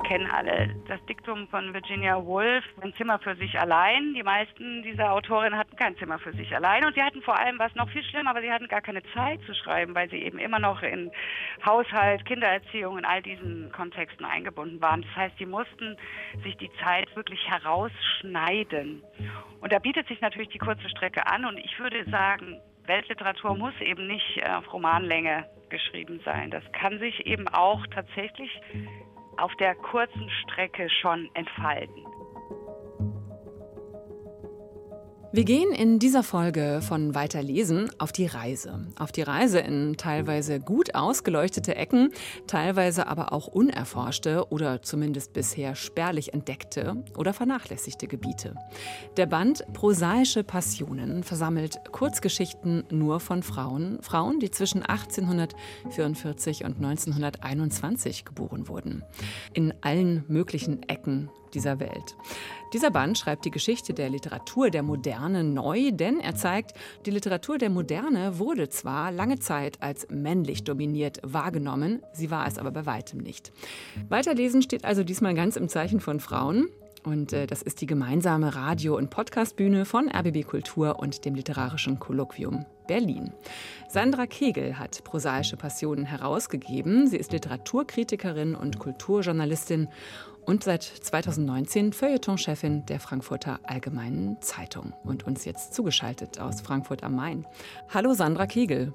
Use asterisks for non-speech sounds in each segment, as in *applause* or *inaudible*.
wir kennen alle das Diktum von Virginia Woolf, ein Zimmer für sich allein. Die meisten dieser Autorinnen hatten kein Zimmer für sich allein und sie hatten vor allem, was noch viel schlimmer, aber sie hatten gar keine Zeit zu schreiben, weil sie eben immer noch in Haushalt, Kindererziehung, in all diesen Kontexten eingebunden waren. Das heißt, sie mussten sich die Zeit wirklich herausschneiden. Und da bietet sich natürlich die kurze Strecke an und ich würde sagen, Weltliteratur muss eben nicht auf Romanlänge geschrieben sein. Das kann sich eben auch tatsächlich auf der kurzen Strecke schon entfalten. Wir gehen in dieser Folge von Weiterlesen auf die Reise. Auf die Reise in teilweise gut ausgeleuchtete Ecken, teilweise aber auch unerforschte oder zumindest bisher spärlich entdeckte oder vernachlässigte Gebiete. Der Band Prosaische Passionen versammelt Kurzgeschichten nur von Frauen, Frauen, die zwischen 1844 und 1921 geboren wurden. In allen möglichen Ecken dieser Welt. Dieser Band schreibt die Geschichte der Literatur der Moderne neu, denn er zeigt, die Literatur der Moderne wurde zwar lange Zeit als männlich dominiert wahrgenommen, sie war es aber bei weitem nicht. Weiterlesen steht also diesmal ganz im Zeichen von Frauen. Und äh, das ist die gemeinsame Radio- und Podcastbühne von RBB Kultur und dem Literarischen Kolloquium Berlin. Sandra Kegel hat Prosaische Passionen herausgegeben. Sie ist Literaturkritikerin und Kulturjournalistin und seit 2019 Feuilleton-Chefin der Frankfurter Allgemeinen Zeitung und uns jetzt zugeschaltet aus Frankfurt am Main. Hallo Sandra Kegel.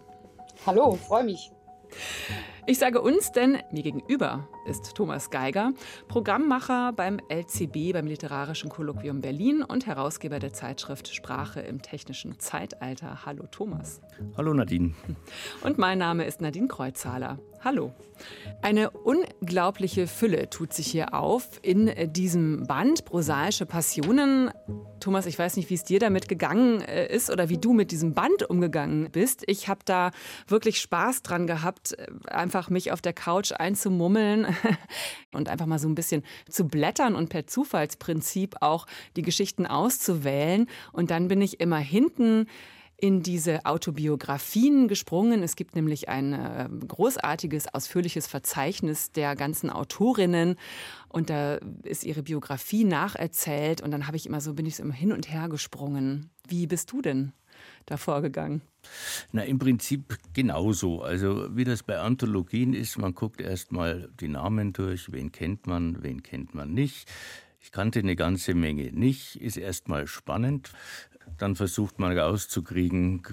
Hallo, freue mich. Ich sage uns, denn mir gegenüber ist Thomas Geiger, Programmmacher beim LCB, beim Literarischen Kolloquium Berlin und Herausgeber der Zeitschrift Sprache im technischen Zeitalter. Hallo Thomas. Hallo Nadine. Und mein Name ist Nadine Kreuzhaler. Hallo. Eine unglaubliche Fülle tut sich hier auf in diesem Band Prosaische Passionen. Thomas, ich weiß nicht, wie es dir damit gegangen äh, ist oder wie du mit diesem Band umgegangen bist. Ich habe da wirklich Spaß dran gehabt, äh, einfach mich auf der Couch einzumummeln *laughs* und einfach mal so ein bisschen zu blättern und per Zufallsprinzip auch die Geschichten auszuwählen. Und dann bin ich immer hinten in diese Autobiografien gesprungen. Es gibt nämlich ein äh, großartiges, ausführliches Verzeichnis der ganzen Autorinnen und da ist ihre Biografie nacherzählt und dann habe ich immer so, bin ich so immer hin und her gesprungen. Wie bist du denn da vorgegangen? Na, im Prinzip genauso. Also, wie das bei Anthologien ist, man guckt erst mal die Namen durch, wen kennt man, wen kennt man nicht. Ich kannte eine ganze Menge nicht, ist erst mal spannend. Dann versucht man rauszukriegen,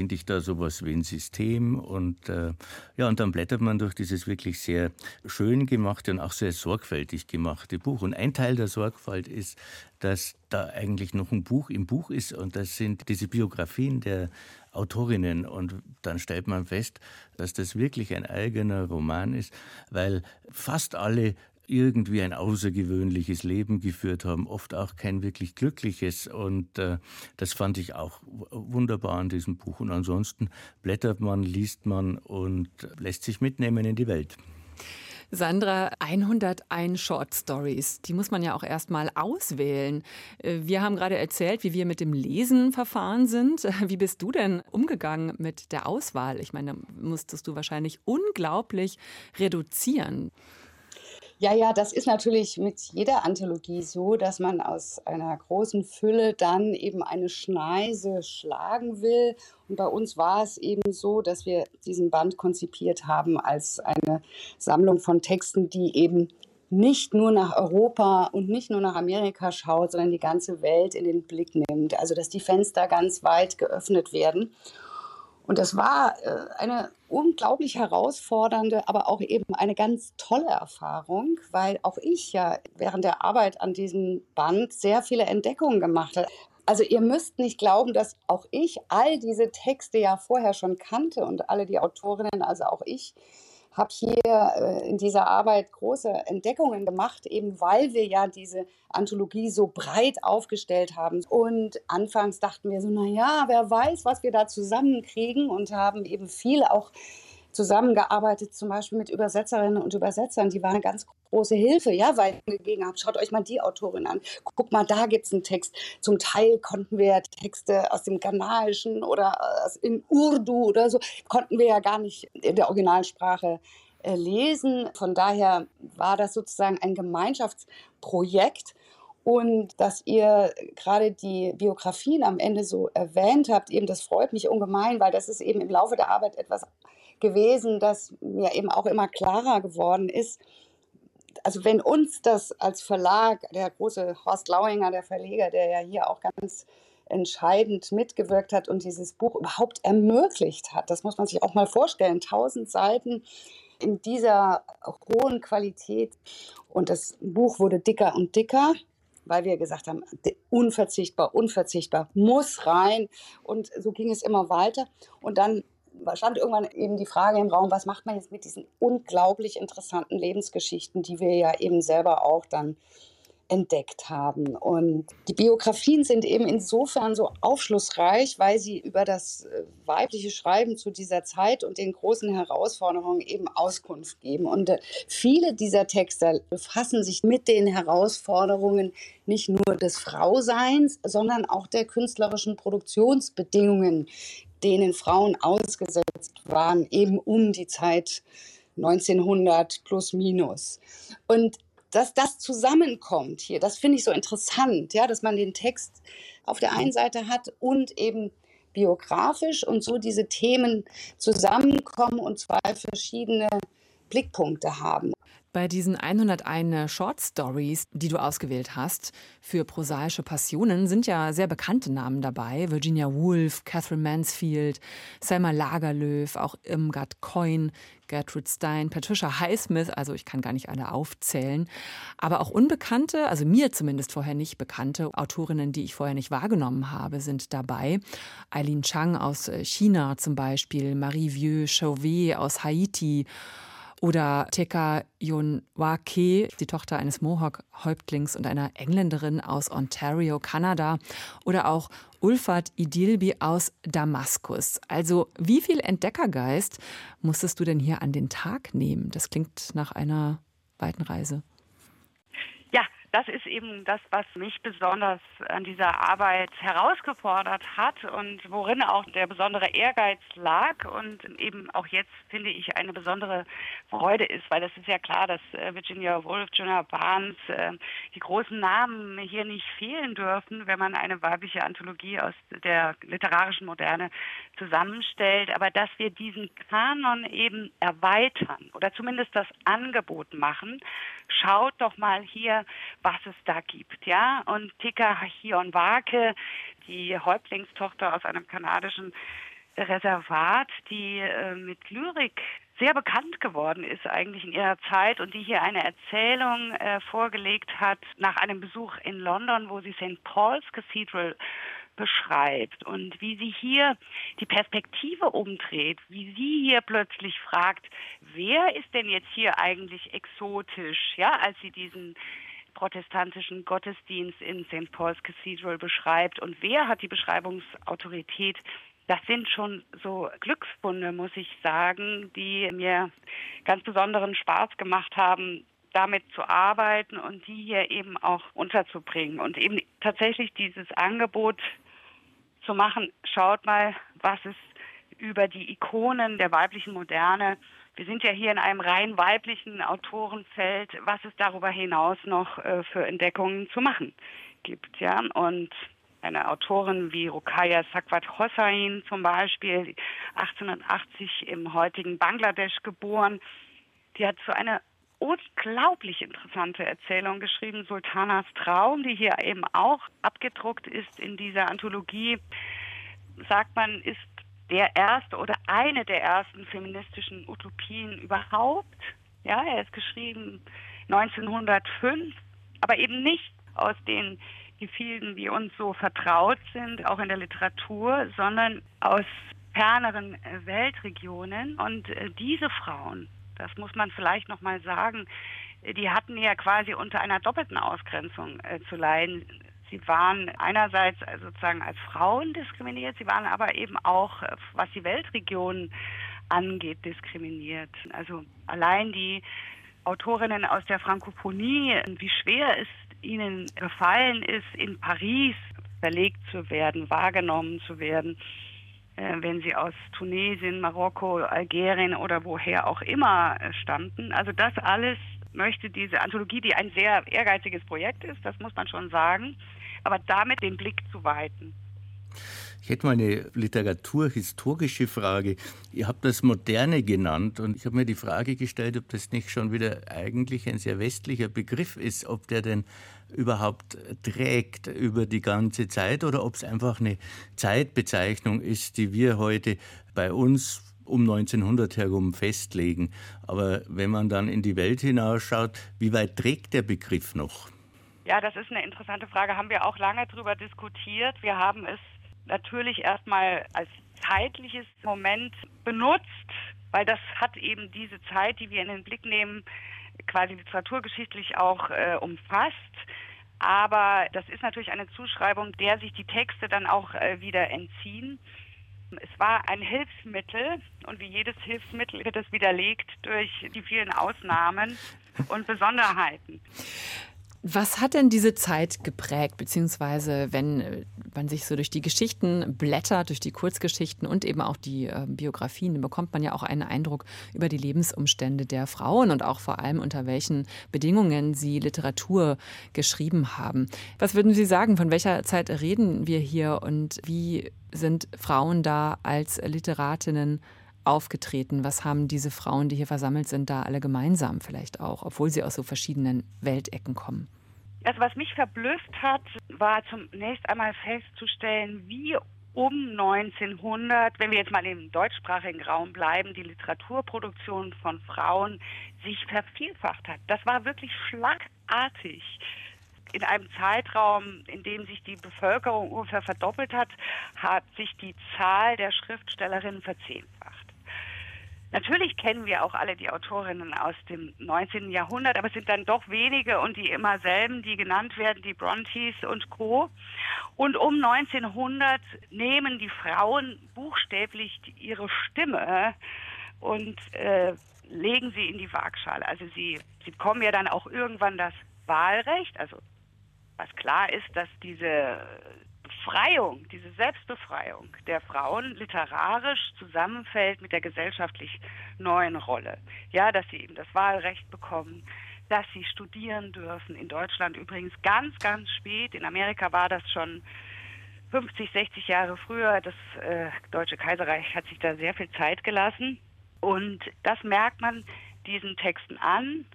finde ich da sowas wie ein System und äh, ja, und dann blättert man durch dieses wirklich sehr schön gemachte und auch sehr sorgfältig gemachte Buch. Und ein Teil der Sorgfalt ist, dass da eigentlich noch ein Buch im Buch ist und das sind diese Biografien der Autorinnen und dann stellt man fest, dass das wirklich ein eigener Roman ist, weil fast alle irgendwie ein außergewöhnliches Leben geführt haben, oft auch kein wirklich glückliches. Und äh, das fand ich auch wunderbar an diesem Buch. Und ansonsten blättert man, liest man und lässt sich mitnehmen in die Welt. Sandra, 101 Short Stories, die muss man ja auch erstmal auswählen. Äh, wir haben gerade erzählt, wie wir mit dem Lesen verfahren sind. Wie bist du denn umgegangen mit der Auswahl? Ich meine, musstest du wahrscheinlich unglaublich reduzieren. Ja, ja, das ist natürlich mit jeder Anthologie so, dass man aus einer großen Fülle dann eben eine Schneise schlagen will. Und bei uns war es eben so, dass wir diesen Band konzipiert haben als eine Sammlung von Texten, die eben nicht nur nach Europa und nicht nur nach Amerika schaut, sondern die ganze Welt in den Blick nimmt. Also dass die Fenster ganz weit geöffnet werden. Und das war äh, eine unglaublich herausfordernde, aber auch eben eine ganz tolle Erfahrung, weil auch ich ja während der Arbeit an diesem Band sehr viele Entdeckungen gemacht habe. Also ihr müsst nicht glauben, dass auch ich all diese Texte ja vorher schon kannte und alle die Autorinnen, also auch ich habe hier äh, in dieser Arbeit große Entdeckungen gemacht, eben weil wir ja diese Anthologie so breit aufgestellt haben. Und anfangs dachten wir so, na ja, wer weiß, was wir da zusammenkriegen und haben eben viel auch zusammengearbeitet, zum Beispiel mit Übersetzerinnen und Übersetzern. Die waren eine ganz große Hilfe, ja, weil ich gegeben habe, schaut euch mal die Autorin an. Guck mal, da gibt es einen Text. Zum Teil konnten wir Texte aus dem Ghanaischen oder in Urdu oder so, konnten wir ja gar nicht in der Originalsprache äh, lesen. Von daher war das sozusagen ein Gemeinschaftsprojekt. Und dass ihr gerade die Biografien am Ende so erwähnt habt, eben das freut mich ungemein, weil das ist eben im Laufe der Arbeit etwas gewesen, das mir eben auch immer klarer geworden ist. Also wenn uns das als Verlag, der große Horst Lauinger, der Verleger, der ja hier auch ganz entscheidend mitgewirkt hat und dieses Buch überhaupt ermöglicht hat, das muss man sich auch mal vorstellen, tausend Seiten in dieser hohen Qualität. Und das Buch wurde dicker und dicker weil wir gesagt haben, unverzichtbar, unverzichtbar, muss rein. Und so ging es immer weiter. Und dann stand irgendwann eben die Frage im Raum, was macht man jetzt mit diesen unglaublich interessanten Lebensgeschichten, die wir ja eben selber auch dann entdeckt haben. Und die Biografien sind eben insofern so aufschlussreich, weil sie über das äh, weibliche Schreiben zu dieser Zeit und den großen Herausforderungen eben Auskunft geben. Und äh, viele dieser Texte befassen sich mit den Herausforderungen nicht nur des Frauseins, sondern auch der künstlerischen Produktionsbedingungen, denen Frauen ausgesetzt waren, eben um die Zeit 1900 plus minus. Und dass das zusammenkommt hier, das finde ich so interessant, ja, dass man den Text auf der einen Seite hat und eben biografisch und so diese Themen zusammenkommen und zwei verschiedene Blickpunkte haben. Bei diesen 101 Short Stories, die du ausgewählt hast für prosaische Passionen, sind ja sehr bekannte Namen dabei. Virginia Woolf, Catherine Mansfield, Selma Lagerlöf, auch Irmgard Coyne, Gertrude Stein, Patricia Highsmith, also ich kann gar nicht alle aufzählen. Aber auch unbekannte, also mir zumindest vorher nicht bekannte Autorinnen, die ich vorher nicht wahrgenommen habe, sind dabei. Eileen Chang aus China zum Beispiel, Marie Vieux Chauvet aus Haiti oder Teka Yonwake, die Tochter eines Mohawk-Häuptlings und einer Engländerin aus Ontario, Kanada. Oder auch Ulfat Idilbi aus Damaskus. Also wie viel Entdeckergeist musstest du denn hier an den Tag nehmen? Das klingt nach einer weiten Reise das ist eben das, was mich besonders an dieser Arbeit herausgefordert hat und worin auch der besondere Ehrgeiz lag und eben auch jetzt finde ich eine besondere Freude ist, weil das ist ja klar, dass äh, Virginia Woolf, Jonah Barnes, äh, die großen Namen hier nicht fehlen dürfen, wenn man eine weibliche Anthologie aus der literarischen Moderne zusammenstellt, aber dass wir diesen Kanon eben erweitern oder zumindest das Angebot machen, schaut doch mal hier, was es da gibt, ja. Und Tika Hionwake, die Häuptlingstochter aus einem kanadischen Reservat, die äh, mit Lyrik sehr bekannt geworden ist eigentlich in ihrer Zeit und die hier eine Erzählung äh, vorgelegt hat nach einem Besuch in London, wo sie St. Paul's Cathedral beschreibt und wie sie hier die Perspektive umdreht, wie sie hier plötzlich fragt, wer ist denn jetzt hier eigentlich exotisch, ja, als sie diesen protestantischen Gottesdienst in St. Paul's Cathedral beschreibt und wer hat die Beschreibungsautorität. Das sind schon so Glücksfunde, muss ich sagen, die mir ganz besonderen Spaß gemacht haben, damit zu arbeiten und die hier eben auch unterzubringen und eben tatsächlich dieses Angebot zu machen, schaut mal, was es über die Ikonen der weiblichen Moderne wir sind ja hier in einem rein weiblichen Autorenfeld, was es darüber hinaus noch äh, für Entdeckungen zu machen gibt, ja. Und eine Autorin wie Rukaya Sakwat Hossain zum Beispiel, 1880 im heutigen Bangladesch geboren, die hat so eine unglaublich interessante Erzählung geschrieben, Sultanas Traum, die hier eben auch abgedruckt ist in dieser Anthologie. Sagt man, ist der erste oder eine der ersten feministischen Utopien überhaupt. Ja, er ist geschrieben 1905, aber eben nicht aus den Gefilden, die uns so vertraut sind, auch in der Literatur, sondern aus ferneren Weltregionen. Und äh, diese Frauen, das muss man vielleicht noch mal sagen, die hatten ja quasi unter einer doppelten Ausgrenzung äh, zu leiden. Sie waren einerseits sozusagen als Frauen diskriminiert, sie waren aber eben auch, was die Weltregionen angeht, diskriminiert. Also allein die Autorinnen aus der Frankophonie, wie schwer es ihnen gefallen ist, in Paris verlegt zu werden, wahrgenommen zu werden. äh, wenn sie aus Tunesien, Marokko, Algerien oder woher auch immer äh, stammten. Also das alles möchte diese Anthologie, die ein sehr ehrgeiziges Projekt ist, das muss man schon sagen, aber damit den Blick zu weiten. Ich hätte mal eine literaturhistorische Frage. Ihr habt das Moderne genannt und ich habe mir die Frage gestellt, ob das nicht schon wieder eigentlich ein sehr westlicher Begriff ist, ob der denn überhaupt trägt über die ganze Zeit oder ob es einfach eine Zeitbezeichnung ist, die wir heute bei uns um 1900 herum festlegen. Aber wenn man dann in die Welt hinausschaut, wie weit trägt der Begriff noch? Ja, das ist eine interessante Frage. Haben wir auch lange darüber diskutiert. Wir haben es natürlich erstmal als zeitliches Moment benutzt, weil das hat eben diese Zeit, die wir in den Blick nehmen, quasi literaturgeschichtlich auch äh, umfasst. Aber das ist natürlich eine Zuschreibung, der sich die Texte dann auch äh, wieder entziehen. Es war ein Hilfsmittel und wie jedes Hilfsmittel wird es widerlegt durch die vielen Ausnahmen und Besonderheiten. Was hat denn diese Zeit geprägt, beziehungsweise wenn äh, man sich so durch die Geschichten blättert, durch die Kurzgeschichten und eben auch die äh, Biografien, dann bekommt man ja auch einen Eindruck über die Lebensumstände der Frauen und auch vor allem unter welchen Bedingungen sie Literatur geschrieben haben. Was würden Sie sagen, von welcher Zeit reden wir hier? Und wie sind Frauen da als Literatinnen aufgetreten? Was haben diese Frauen, die hier versammelt sind, da alle gemeinsam vielleicht auch, obwohl sie aus so verschiedenen Weltecken kommen? Also was mich verblüfft hat, war zunächst einmal festzustellen, wie um 1900, wenn wir jetzt mal im deutschsprachigen Raum bleiben, die Literaturproduktion von Frauen sich vervielfacht hat. Das war wirklich schlagartig. In einem Zeitraum, in dem sich die Bevölkerung ungefähr verdoppelt hat, hat sich die Zahl der Schriftstellerinnen verzehnfacht. Natürlich kennen wir auch alle die Autorinnen aus dem 19. Jahrhundert, aber es sind dann doch wenige und die immer selben, die genannt werden, die Brontes und Co. Und um 1900 nehmen die Frauen buchstäblich ihre Stimme und äh, legen sie in die Waagschale. Also sie, sie bekommen ja dann auch irgendwann das Wahlrecht. Also was klar ist, dass diese Befreiung, diese Selbstbefreiung der Frauen literarisch zusammenfällt mit der gesellschaftlich neuen Rolle. Ja, dass sie eben das Wahlrecht bekommen, dass sie studieren dürfen. In Deutschland übrigens ganz, ganz spät. In Amerika war das schon 50, 60 Jahre früher. Das äh, Deutsche Kaiserreich hat sich da sehr viel Zeit gelassen. Und das merkt man diesen Texten an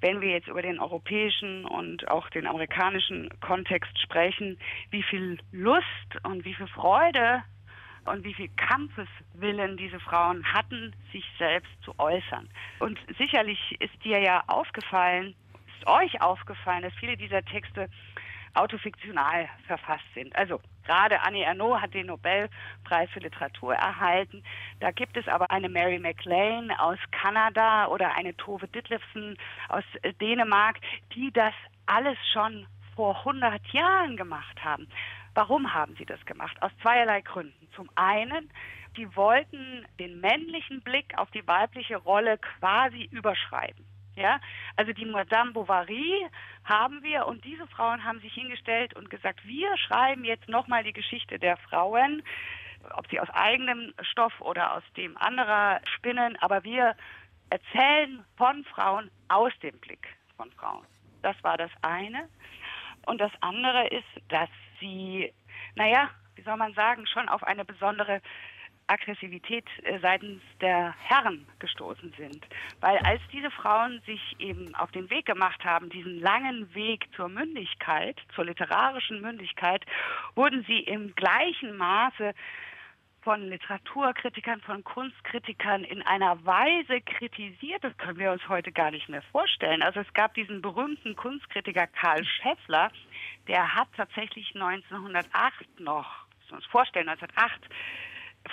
wenn wir jetzt über den europäischen und auch den amerikanischen Kontext sprechen, wie viel Lust und wie viel Freude und wie viel Kampfeswillen diese Frauen hatten, sich selbst zu äußern. Und sicherlich ist dir ja aufgefallen, ist euch aufgefallen, dass viele dieser Texte autofiktional verfasst sind. Also gerade Annie Ernaux hat den Nobelpreis für Literatur erhalten. Da gibt es aber eine Mary MacLane aus Kanada oder eine Tove Ditlevsen aus äh, Dänemark, die das alles schon vor 100 Jahren gemacht haben. Warum haben sie das gemacht? Aus zweierlei Gründen. Zum einen, die wollten den männlichen Blick auf die weibliche Rolle quasi überschreiben. Ja, also die Madame Bovary haben wir und diese Frauen haben sich hingestellt und gesagt, wir schreiben jetzt nochmal die Geschichte der Frauen, ob sie aus eigenem Stoff oder aus dem anderer spinnen, aber wir erzählen von Frauen aus dem Blick von Frauen. Das war das eine. Und das andere ist, dass sie, naja, wie soll man sagen, schon auf eine besondere Aggressivität äh, seitens der Herren gestoßen sind. Weil als diese Frauen sich eben auf den Weg gemacht haben, diesen langen Weg zur Mündigkeit, zur literarischen Mündigkeit, wurden sie im gleichen Maße von Literaturkritikern, von Kunstkritikern in einer Weise kritisiert, das können wir uns heute gar nicht mehr vorstellen. Also es gab diesen berühmten Kunstkritiker Karl Scheffler, der hat tatsächlich 1908 noch, müssen wir uns vorstellen, 1908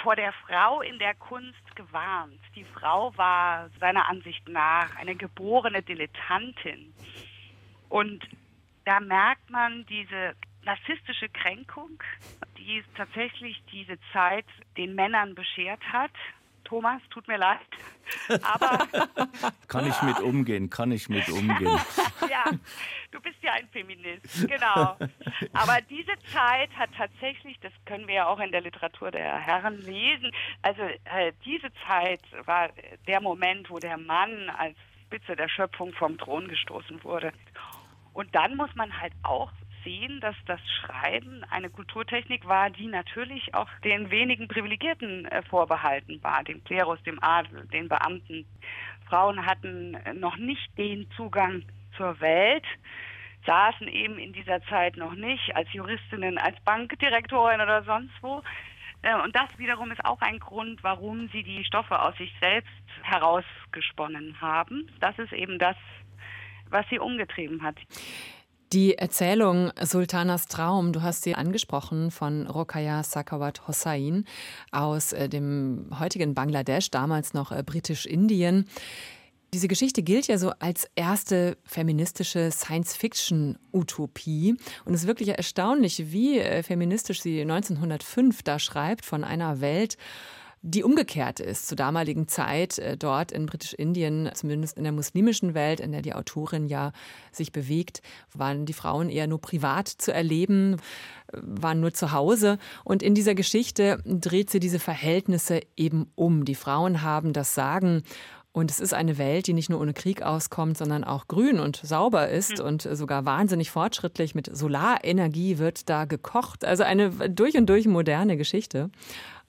vor der Frau in der Kunst gewarnt. Die Frau war seiner Ansicht nach eine geborene Dilettantin. Und da merkt man diese narzisstische Kränkung, die tatsächlich diese Zeit den Männern beschert hat. Thomas, tut mir leid. *laughs* Aber kann ich mit umgehen, kann ich mit umgehen. *laughs* ja, du bist ja ein Feminist, genau. Aber diese Zeit hat tatsächlich, das können wir ja auch in der Literatur der Herren lesen, also äh, diese Zeit war der Moment, wo der Mann als Spitze der Schöpfung vom Thron gestoßen wurde. Und dann muss man halt auch sehen, dass das Schreiben eine Kulturtechnik war, die natürlich auch den wenigen Privilegierten äh, vorbehalten war, dem Klerus, dem Adel, den Beamten. Frauen hatten noch nicht den Zugang zur Welt, saßen eben in dieser Zeit noch nicht als Juristinnen, als Bankdirektorin oder sonst wo. Äh, und das wiederum ist auch ein Grund, warum sie die Stoffe aus sich selbst herausgesponnen haben. Das ist eben das, was sie umgetrieben hat. Die Erzählung Sultanas Traum, du hast sie angesprochen, von Rokaya Sakawat Hossain aus äh, dem heutigen Bangladesch, damals noch äh, britisch-Indien. Diese Geschichte gilt ja so als erste feministische Science-Fiction-Utopie. Und es ist wirklich erstaunlich, wie äh, feministisch sie 1905 da schreibt von einer Welt, die umgekehrt ist zur damaligen Zeit äh, dort in Britisch-Indien, zumindest in der muslimischen Welt, in der die Autorin ja sich bewegt, waren die Frauen eher nur privat zu erleben, waren nur zu Hause. Und in dieser Geschichte dreht sie diese Verhältnisse eben um. Die Frauen haben das Sagen und es ist eine Welt, die nicht nur ohne Krieg auskommt, sondern auch grün und sauber ist mhm. und sogar wahnsinnig fortschrittlich. Mit Solarenergie wird da gekocht. Also eine durch und durch moderne Geschichte.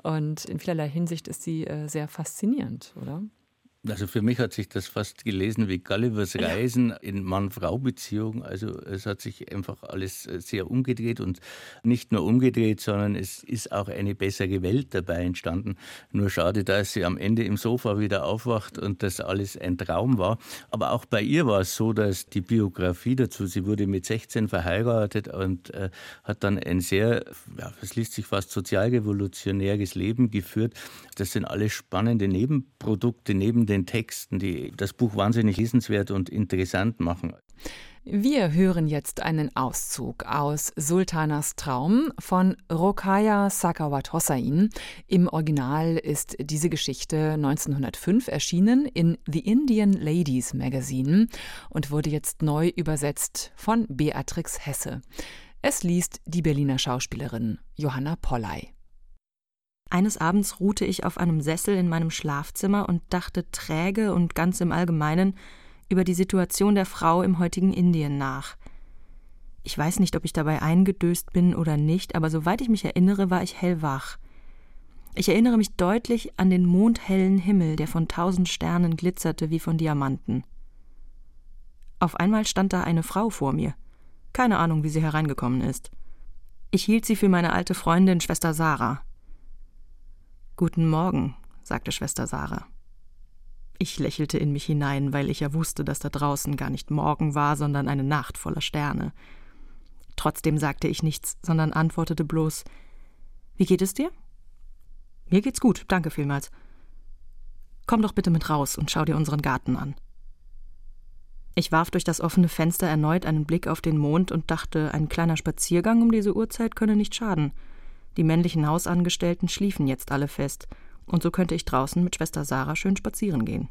Und in vielerlei Hinsicht ist sie äh, sehr faszinierend, oder? Also für mich hat sich das fast gelesen wie Gullivers Reisen in Mann-Frau-Beziehung. Also es hat sich einfach alles äh, sehr umgedreht und nicht nur umgedreht, sondern es ist auch eine bessere Welt dabei entstanden. Nur schade, dass sie am Ende im Sofa wieder aufwacht und das alles ein Traum war. Aber auch bei ihr war es so, dass die Biografie dazu, sie wurde mit 16 verheiratet und äh, hat dann ein sehr, ja, das liest sich fast sozialrevolutionäres Leben geführt. Das sind alles spannende Nebenprodukte neben den den Texten, die das Buch wahnsinnig lesenswert und interessant machen. Wir hören jetzt einen Auszug aus Sultanas Traum von Rokaya Sakawat Hossain. Im Original ist diese Geschichte 1905 erschienen in The Indian Ladies Magazine und wurde jetzt neu übersetzt von Beatrix Hesse. Es liest die Berliner Schauspielerin Johanna Polley. Eines Abends ruhte ich auf einem Sessel in meinem Schlafzimmer und dachte träge und ganz im Allgemeinen über die Situation der Frau im heutigen Indien nach. Ich weiß nicht, ob ich dabei eingedöst bin oder nicht, aber soweit ich mich erinnere, war ich hellwach. Ich erinnere mich deutlich an den mondhellen Himmel, der von tausend Sternen glitzerte wie von Diamanten. Auf einmal stand da eine Frau vor mir. Keine Ahnung, wie sie hereingekommen ist. Ich hielt sie für meine alte Freundin Schwester Sarah. Guten Morgen, sagte Schwester Sarah. Ich lächelte in mich hinein, weil ich ja wusste, dass da draußen gar nicht Morgen war, sondern eine Nacht voller Sterne. Trotzdem sagte ich nichts, sondern antwortete bloß Wie geht es dir? Mir geht's gut, danke vielmals. Komm doch bitte mit raus und schau dir unseren Garten an. Ich warf durch das offene Fenster erneut einen Blick auf den Mond und dachte, ein kleiner Spaziergang um diese Uhrzeit könne nicht schaden. Die männlichen Hausangestellten schliefen jetzt alle fest, und so könnte ich draußen mit Schwester Sarah schön spazieren gehen.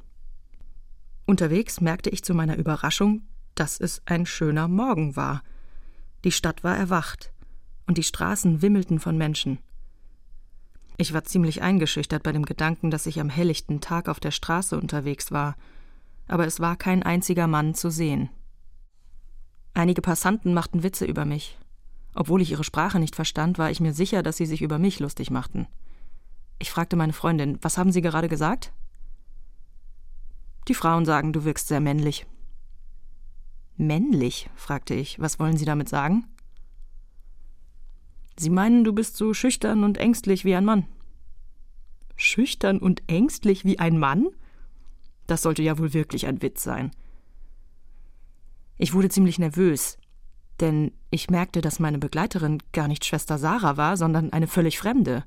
Unterwegs merkte ich zu meiner Überraschung, dass es ein schöner Morgen war. Die Stadt war erwacht, und die Straßen wimmelten von Menschen. Ich war ziemlich eingeschüchtert bei dem Gedanken, dass ich am helllichten Tag auf der Straße unterwegs war, aber es war kein einziger Mann zu sehen. Einige Passanten machten Witze über mich, obwohl ich ihre Sprache nicht verstand, war ich mir sicher, dass sie sich über mich lustig machten. Ich fragte meine Freundin, was haben Sie gerade gesagt? Die Frauen sagen, du wirkst sehr männlich. Männlich? fragte ich. Was wollen Sie damit sagen? Sie meinen, du bist so schüchtern und ängstlich wie ein Mann. Schüchtern und ängstlich wie ein Mann? Das sollte ja wohl wirklich ein Witz sein. Ich wurde ziemlich nervös denn ich merkte, dass meine Begleiterin gar nicht Schwester Sarah war, sondern eine völlig Fremde.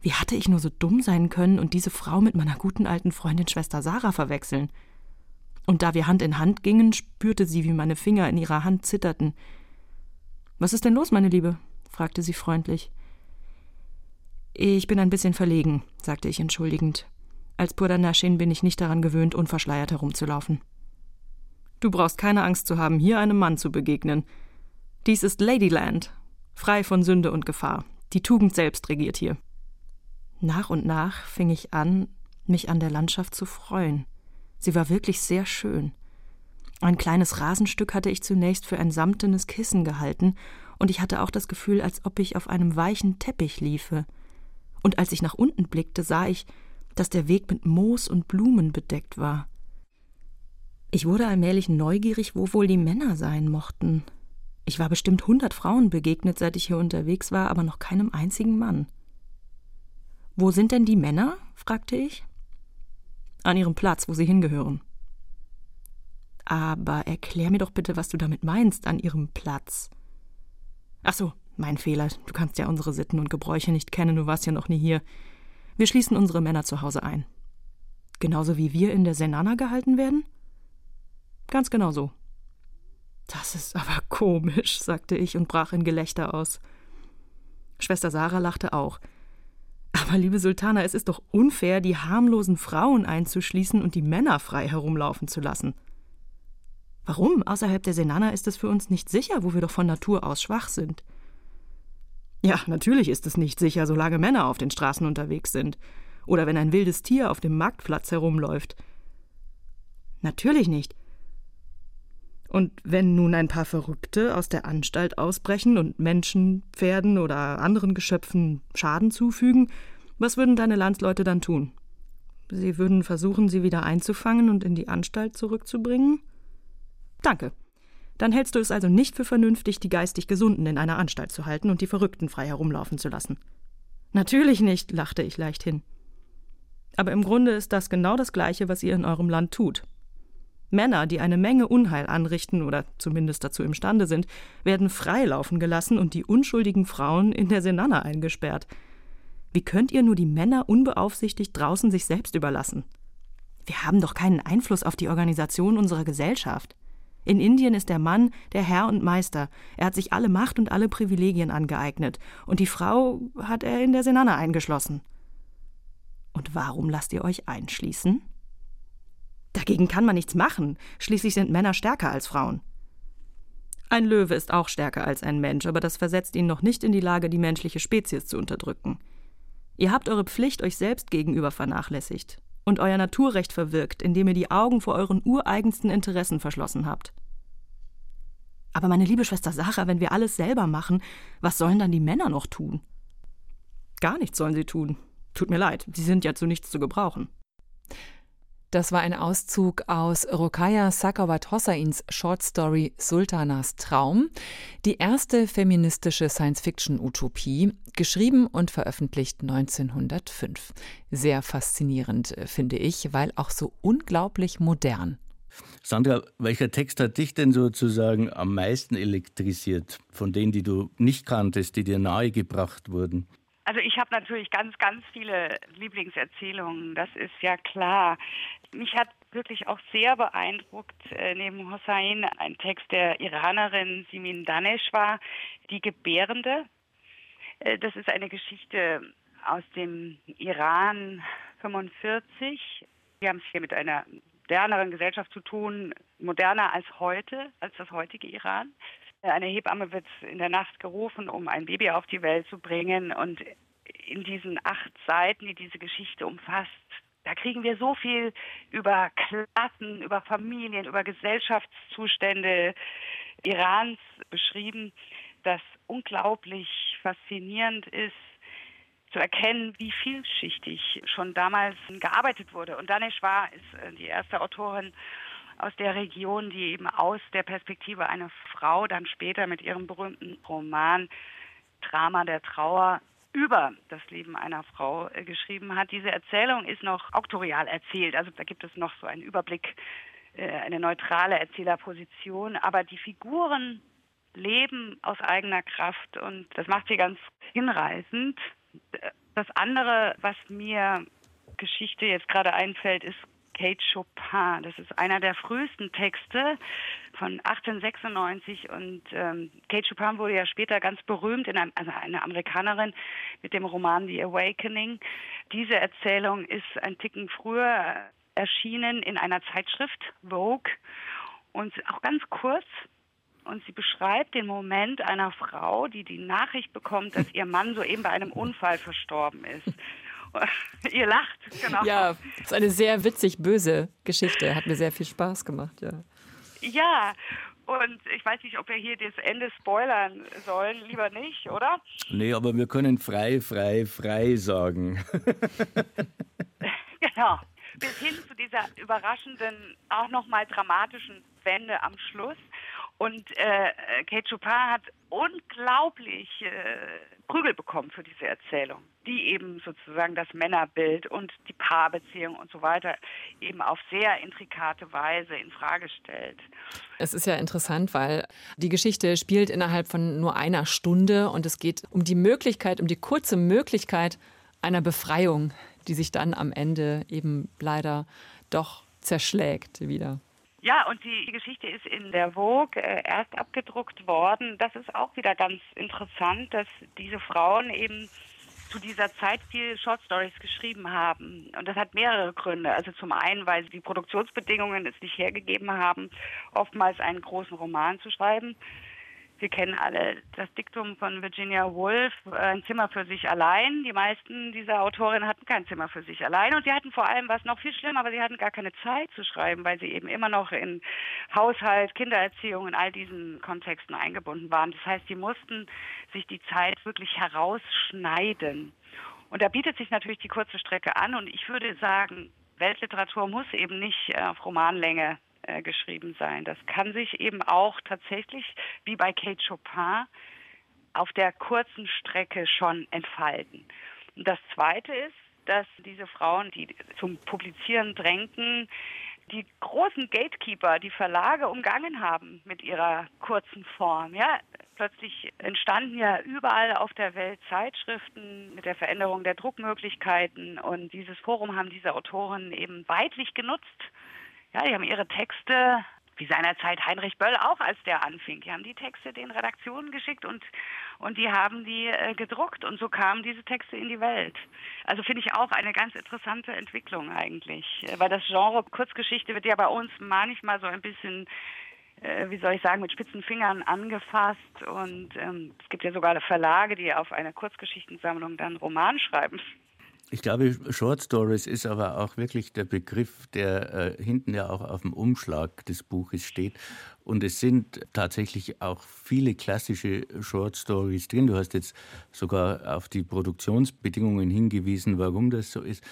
Wie hatte ich nur so dumm sein können und diese Frau mit meiner guten alten Freundin Schwester Sarah verwechseln? Und da wir Hand in Hand gingen, spürte sie, wie meine Finger in ihrer Hand zitterten. Was ist denn los, meine Liebe? fragte sie freundlich. Ich bin ein bisschen verlegen, sagte ich entschuldigend. Als Purdanashin bin ich nicht daran gewöhnt, unverschleiert herumzulaufen. Du brauchst keine Angst zu haben, hier einem Mann zu begegnen. Dies ist Ladyland, frei von Sünde und Gefahr. Die Tugend selbst regiert hier. Nach und nach fing ich an, mich an der Landschaft zu freuen. Sie war wirklich sehr schön. Ein kleines Rasenstück hatte ich zunächst für ein samtenes Kissen gehalten, und ich hatte auch das Gefühl, als ob ich auf einem weichen Teppich liefe. Und als ich nach unten blickte, sah ich, dass der Weg mit Moos und Blumen bedeckt war. Ich wurde allmählich neugierig, wo wohl die Männer sein mochten. Ich war bestimmt hundert Frauen begegnet, seit ich hier unterwegs war, aber noch keinem einzigen Mann. Wo sind denn die Männer? fragte ich. An ihrem Platz, wo sie hingehören. Aber erklär mir doch bitte, was du damit meinst, an ihrem Platz. Ach so, mein Fehler. Du kannst ja unsere Sitten und Gebräuche nicht kennen, du warst ja noch nie hier. Wir schließen unsere Männer zu Hause ein. Genauso wie wir in der Senana gehalten werden? Ganz genau so. Das ist aber komisch, sagte ich und brach in Gelächter aus. Schwester Sarah lachte auch. Aber liebe Sultana, es ist doch unfair, die harmlosen Frauen einzuschließen und die Männer frei herumlaufen zu lassen. Warum? Außerhalb der Senana ist es für uns nicht sicher, wo wir doch von Natur aus schwach sind. Ja, natürlich ist es nicht sicher, solange Männer auf den Straßen unterwegs sind. Oder wenn ein wildes Tier auf dem Marktplatz herumläuft. Natürlich nicht. Und wenn nun ein paar Verrückte aus der Anstalt ausbrechen und Menschen, Pferden oder anderen Geschöpfen Schaden zufügen, was würden deine Landsleute dann tun? Sie würden versuchen, sie wieder einzufangen und in die Anstalt zurückzubringen? Danke. Dann hältst du es also nicht für vernünftig, die geistig Gesunden in einer Anstalt zu halten und die Verrückten frei herumlaufen zu lassen. Natürlich nicht, lachte ich leicht hin. Aber im Grunde ist das genau das Gleiche, was ihr in eurem Land tut. Männer, die eine Menge Unheil anrichten oder zumindest dazu imstande sind, werden freilaufen gelassen und die unschuldigen Frauen in der Senanna eingesperrt. Wie könnt ihr nur die Männer unbeaufsichtigt draußen sich selbst überlassen? Wir haben doch keinen Einfluss auf die Organisation unserer Gesellschaft. In Indien ist der Mann der Herr und Meister. Er hat sich alle Macht und alle Privilegien angeeignet. Und die Frau hat er in der Senanna eingeschlossen. Und warum lasst ihr euch einschließen? Dagegen kann man nichts machen. Schließlich sind Männer stärker als Frauen. Ein Löwe ist auch stärker als ein Mensch, aber das versetzt ihn noch nicht in die Lage, die menschliche Spezies zu unterdrücken. Ihr habt eure Pflicht euch selbst gegenüber vernachlässigt und euer Naturrecht verwirkt, indem ihr die Augen vor euren ureigensten Interessen verschlossen habt. Aber meine liebe Schwester Sarah, wenn wir alles selber machen, was sollen dann die Männer noch tun? Gar nichts sollen sie tun. Tut mir leid, sie sind ja zu nichts zu gebrauchen. Das war ein Auszug aus Rokaya Sakawat Hossains Shortstory Sultanas Traum, die erste feministische Science-Fiction-Utopie, geschrieben und veröffentlicht 1905. Sehr faszinierend, äh, finde ich, weil auch so unglaublich modern. Sandra, welcher Text hat dich denn sozusagen am meisten elektrisiert, von denen, die du nicht kanntest, die dir nahegebracht wurden? Also ich habe natürlich ganz, ganz viele Lieblingserzählungen, das ist ja klar. Mich hat wirklich auch sehr beeindruckt, äh, neben Hossein, ein Text der Iranerin Simin Danesh war, Die Gebärende. Äh, das ist eine Geschichte aus dem Iran 45. Wir haben es hier mit einer moderneren Gesellschaft zu tun, moderner als heute, als das heutige Iran. Eine Hebamme wird in der Nacht gerufen, um ein Baby auf die Welt zu bringen. Und in diesen acht Seiten, die diese Geschichte umfasst, da kriegen wir so viel über Klassen, über Familien, über Gesellschaftszustände Irans beschrieben, das unglaublich faszinierend ist, zu erkennen, wie vielschichtig schon damals gearbeitet wurde. Und Daneshwar ist äh, die erste Autorin aus der Region, die eben aus der Perspektive einer Frau dann später mit ihrem berühmten Roman Drama der Trauer über das Leben einer Frau äh, geschrieben hat. Diese Erzählung ist noch auktorial erzählt, also da gibt es noch so einen Überblick, äh, eine neutrale Erzählerposition, aber die Figuren leben aus eigener Kraft und das macht sie ganz hinreißend. Das andere, was mir Geschichte jetzt gerade einfällt, ist Kate Chopin. Das ist einer der frühesten Texte von 1896 und ähm, Kate Chopin wurde ja später ganz berühmt, in einem, also eine Amerikanerin mit dem Roman The Awakening. Diese Erzählung ist ein Ticken früher erschienen in einer Zeitschrift, Vogue, und auch ganz kurz. Und sie beschreibt den Moment einer Frau, die die Nachricht bekommt, dass ihr Mann soeben bei einem Unfall verstorben ist. *laughs* Ihr lacht, genau. Ja, das ist eine sehr witzig böse Geschichte. Hat mir sehr viel Spaß gemacht, ja. Ja, und ich weiß nicht, ob wir hier das Ende spoilern sollen. Lieber nicht, oder? Nee, aber wir können frei, frei, frei sagen. *laughs* genau. Bis hin zu dieser überraschenden, auch nochmal dramatischen Wende am Schluss. Und äh, Kate Chopin hat unglaublich äh, Prügel bekommen für diese Erzählung, die eben sozusagen das Männerbild und die Paarbeziehung und so weiter eben auf sehr intrikate Weise in Frage stellt. Es ist ja interessant, weil die Geschichte spielt innerhalb von nur einer Stunde und es geht um die Möglichkeit, um die kurze Möglichkeit einer Befreiung, die sich dann am Ende eben leider doch zerschlägt wieder. Ja, und die Geschichte ist in der Vogue äh, erst abgedruckt worden. Das ist auch wieder ganz interessant, dass diese Frauen eben zu dieser Zeit viel Short Stories geschrieben haben. Und das hat mehrere Gründe. Also zum einen, weil die Produktionsbedingungen es nicht hergegeben haben, oftmals einen großen Roman zu schreiben. Wir kennen alle das Diktum von Virginia Woolf, äh, ein Zimmer für sich allein. Die meisten dieser Autorinnen hatten kein Zimmer für sich allein und sie hatten vor allem, was noch viel schlimmer, aber sie hatten gar keine Zeit zu schreiben, weil sie eben immer noch in Haushalt, Kindererziehung, in all diesen Kontexten eingebunden waren. Das heißt, sie mussten sich die Zeit wirklich herausschneiden. Und da bietet sich natürlich die kurze Strecke an und ich würde sagen, Weltliteratur muss eben nicht auf Romanlänge äh, geschrieben sein. Das kann sich eben auch tatsächlich, wie bei Kate Chopin, auf der kurzen Strecke schon entfalten. Und das Zweite ist, dass diese Frauen, die zum Publizieren drängten, die großen Gatekeeper, die Verlage umgangen haben mit ihrer kurzen Form. Ja, plötzlich entstanden ja überall auf der Welt Zeitschriften mit der Veränderung der Druckmöglichkeiten und dieses Forum haben diese Autoren eben weitlich genutzt ja, die haben ihre Texte, wie seinerzeit Heinrich Böll auch, als der anfing. Die haben die Texte den Redaktionen geschickt und, und die haben die äh, gedruckt und so kamen diese Texte in die Welt. Also finde ich auch eine ganz interessante Entwicklung eigentlich. Äh, weil das Genre Kurzgeschichte wird ja bei uns manchmal so ein bisschen äh, wie soll ich sagen, mit spitzen Fingern angefasst. Und ähm, es gibt ja sogar Verlage, die auf einer Kurzgeschichtensammlung dann Roman schreiben. Ich glaube, Short Stories ist aber auch wirklich der Begriff, der äh, hinten ja auch auf dem Umschlag des Buches steht. Und es sind tatsächlich auch viele klassische Short Stories drin. Du hast jetzt sogar auf die Produktionsbedingungen hingewiesen, warum das so ist.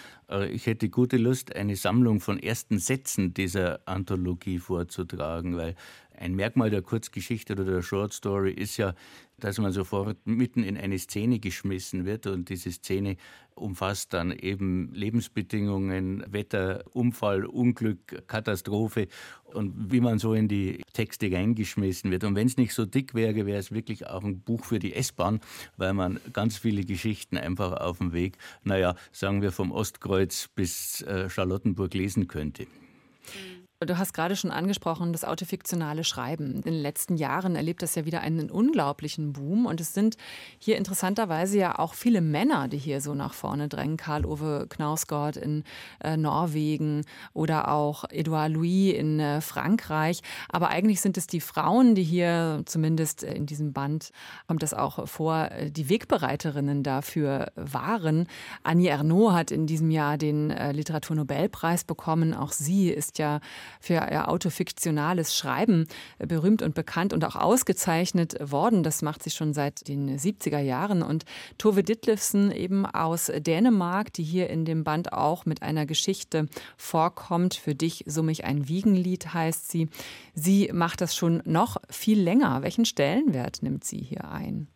Ich hätte gute Lust, eine Sammlung von ersten Sätzen dieser Anthologie vorzutragen, weil ein Merkmal der Kurzgeschichte oder der Short Story ist ja, dass man sofort mitten in eine Szene geschmissen wird und diese Szene umfasst dann eben Lebensbedingungen, Wetter, Unfall, Unglück, Katastrophe und wie man so in die Texte reingeschmissen wird. Und wenn es nicht so dick wäre, wäre es wirklich auch ein Buch für die S-Bahn, weil man ganz viele Geschichten einfach auf dem Weg, naja, sagen wir vom Ostkreuz bis äh, Charlottenburg lesen könnte. Mhm. Du hast gerade schon angesprochen, das autofiktionale Schreiben. In den letzten Jahren erlebt das ja wieder einen unglaublichen Boom. Und es sind hier interessanterweise ja auch viele Männer, die hier so nach vorne drängen. Karl-Ove Knausgård in äh, Norwegen oder auch Edouard Louis in äh, Frankreich. Aber eigentlich sind es die Frauen, die hier, zumindest in diesem Band, kommt das auch vor, äh, die Wegbereiterinnen dafür waren. Annie Ernaux hat in diesem Jahr den äh, Literaturnobelpreis bekommen. Auch sie ist ja für ihr autofiktionales Schreiben äh, berühmt und bekannt und auch ausgezeichnet worden. Das macht sie schon seit den 70er Jahren. Und Tove Ditlevsen eben aus Dänemark, die hier in dem Band auch mit einer Geschichte vorkommt. Für dich summe ich ein Wiegenlied heißt sie. Sie macht das schon noch viel länger. Welchen Stellenwert nimmt sie hier ein?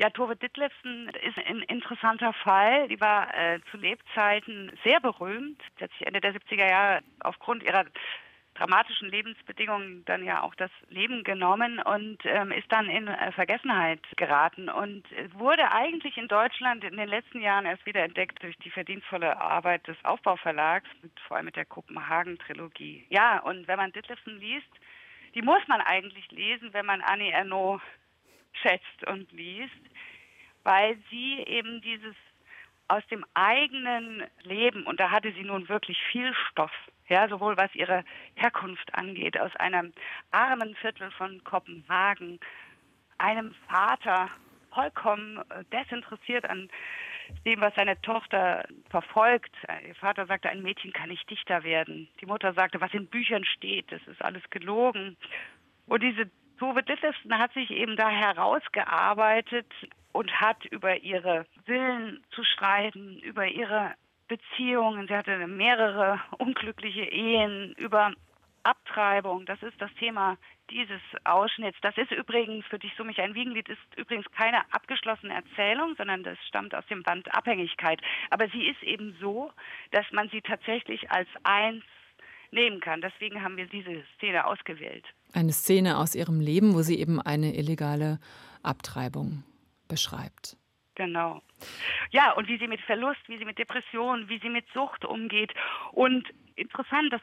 Ja, Tove Ditlevsen ist ein interessanter Fall. Die war äh, zu Lebzeiten sehr berühmt. Sie hat sich Ende der 70er Jahre aufgrund ihrer dramatischen Lebensbedingungen dann ja auch das Leben genommen und ähm, ist dann in äh, Vergessenheit geraten und wurde eigentlich in Deutschland in den letzten Jahren erst wieder entdeckt durch die verdienstvolle Arbeit des Aufbauverlags, mit, vor allem mit der Kopenhagen-Trilogie. Ja, und wenn man Ditlevsen liest, die muss man eigentlich lesen, wenn man Annie Ernaux schätzt und liest, weil sie eben dieses aus dem eigenen Leben, und da hatte sie nun wirklich viel Stoff, ja, sowohl was ihre Herkunft angeht, aus einem armen Viertel von Kopenhagen, einem Vater, vollkommen äh, desinteressiert an dem, was seine Tochter verfolgt. Ihr Vater sagte, ein Mädchen kann nicht Dichter werden. Die Mutter sagte, was in Büchern steht, das ist alles gelogen. Und diese Tove Ditlevsen hat sich eben da herausgearbeitet und hat über ihre Willen zu streiten, über ihre Beziehungen, sie hatte mehrere *laughs* unglückliche Ehen, über Abtreibung, das ist das Thema dieses Ausschnitts. Das ist übrigens für dich so mich ein Wiegenlied ist übrigens keine abgeschlossene Erzählung, sondern das stammt aus dem Band Abhängigkeit. Aber sie ist eben so, dass man sie tatsächlich als eins nehmen kann. Deswegen haben wir diese Szene ausgewählt. Eine Szene aus ihrem Leben, wo sie eben eine illegale Abtreibung beschreibt. Genau. Ja, und wie sie mit Verlust, wie sie mit Depressionen, wie sie mit Sucht umgeht. Und interessant, das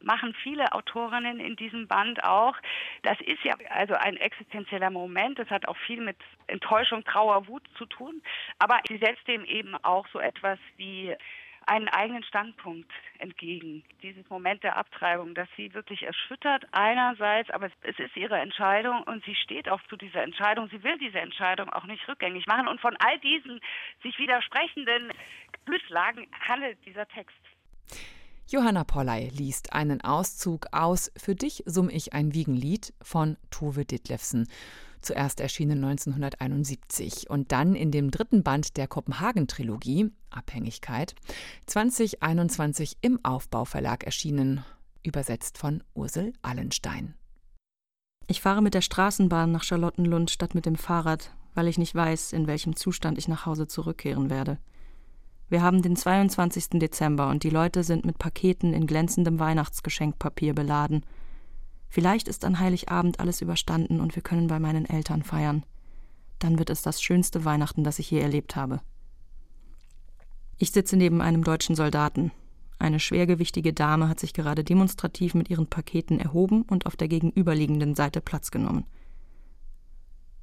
machen viele Autorinnen in diesem Band auch. Das ist ja also ein existenzieller Moment. Das hat auch viel mit Enttäuschung, Trauer, Wut zu tun. Aber sie setzt dem eben auch so etwas wie einen eigenen Standpunkt entgegen. Dieses Moment der Abtreibung, das sie wirklich erschüttert einerseits, aber es ist ihre Entscheidung und sie steht auch zu dieser Entscheidung. Sie will diese Entscheidung auch nicht rückgängig machen. Und von all diesen sich widersprechenden Gefühlslagen handelt dieser Text. Johanna Polley liest einen Auszug aus Für dich summ ich ein Wiegenlied von Tove Ditlevsen. Zuerst erschienen 1971 und dann in dem dritten Band der Kopenhagen-Trilogie Abhängigkeit 2021 im Aufbauverlag erschienen, übersetzt von Ursel Allenstein. Ich fahre mit der Straßenbahn nach Charlottenlund statt mit dem Fahrrad, weil ich nicht weiß, in welchem Zustand ich nach Hause zurückkehren werde. Wir haben den 22. Dezember und die Leute sind mit Paketen in glänzendem Weihnachtsgeschenkpapier beladen. Vielleicht ist an Heiligabend alles überstanden und wir können bei meinen Eltern feiern. Dann wird es das schönste Weihnachten, das ich je erlebt habe. Ich sitze neben einem deutschen Soldaten. Eine schwergewichtige Dame hat sich gerade demonstrativ mit ihren Paketen erhoben und auf der gegenüberliegenden Seite Platz genommen.